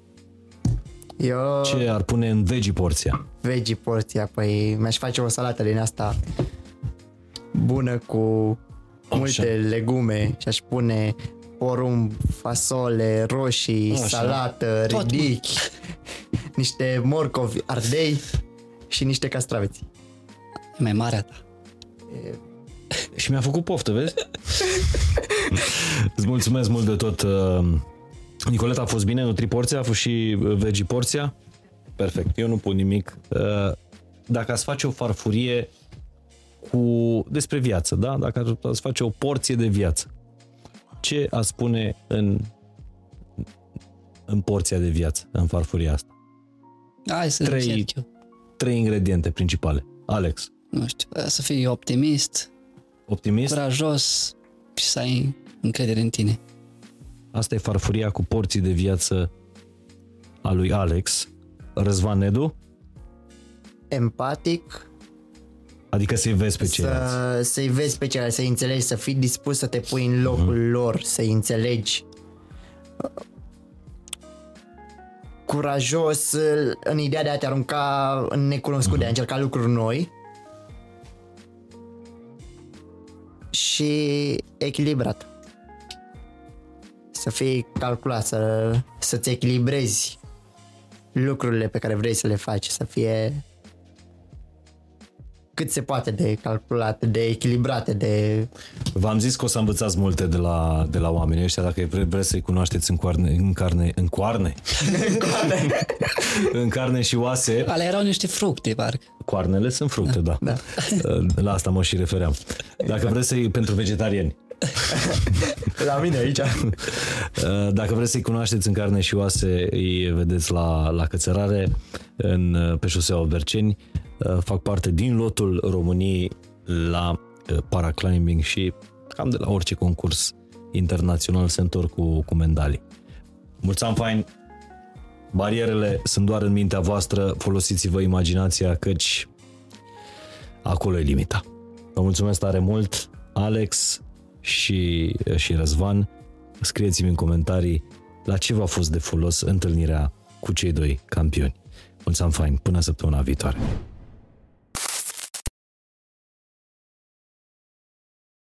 Eu ce ar pune în veggie porția? veggie porția, păi mi-aș face o salată din asta bună cu multe legume și aș pune porumb, fasole, roșii, Așa. salată, Tot, mă. ridic, niște morcovi, ardei și niște castraveți. E mai mare a ta. Și mi-a făcut poftă, vezi? Îți mulțumesc mult de tot. uh, Nicoleta, a fost bine? Nutri porția? A fost și uh, veggie porția? Perfect, eu nu pun nimic. Uh, Dacă ați face o farfurie cu despre viață, da? Dacă ați face o porție de viață, ce a spune în în porția de viață, în farfuria asta? Hai să Trei- încerc eu. Trei ingrediente principale. Alex, Nu știu, să fii optimist, optimist? curajos și să ai încredere în tine. Asta e farfuria cu porții de viață a lui Alex. Răzvan Nedu? Empatic, Adică să-i vezi pe ceilalți. să, să-i vezi pe ceilalți, să-i înțelegi, să fii dispus să te pui în locul Mhm. lor, să-i înțelegi. Curajos în ideea de a te arunca în necunoscut, Mhm. de a încerca lucruri noi. Și echilibrat. Să fii calculat, să, să-ți echilibrezi lucrurile pe care vrei să le faci, să fie cât se poate de calculate, de echilibrate, de... V-am zis că o să învățați multe de la, de la oamenii ăștia, dacă vre- vreți să-i cunoașteți în, coarne, în carne, în coarne, în carne și oase. Ale erau niște fructe, parcă. Coarnele sunt fructe, da. Da. La asta mă și refeream. Dacă vreți să-i, pentru vegetariani, La mine aici. Dacă vreți să-i cunoașteți în carne și oase, îi vedeți la, la cățărare în, pe șoseaua Berceni. Fac parte din lotul României la uh, paraclimbing și cam de la orice concurs internațional se întorc cu, cu medalii. Mulți ani fain! Barierele sunt doar în mintea voastră, folosiți-vă imaginația căci acolo e limita. Vă mulțumesc tare mult, Alex și, și Răzvan. Scrieți-mi în comentarii la ce v-a fost de folos întâlnirea cu cei doi campioni. Mulțumim fain, până săptămâna viitoare!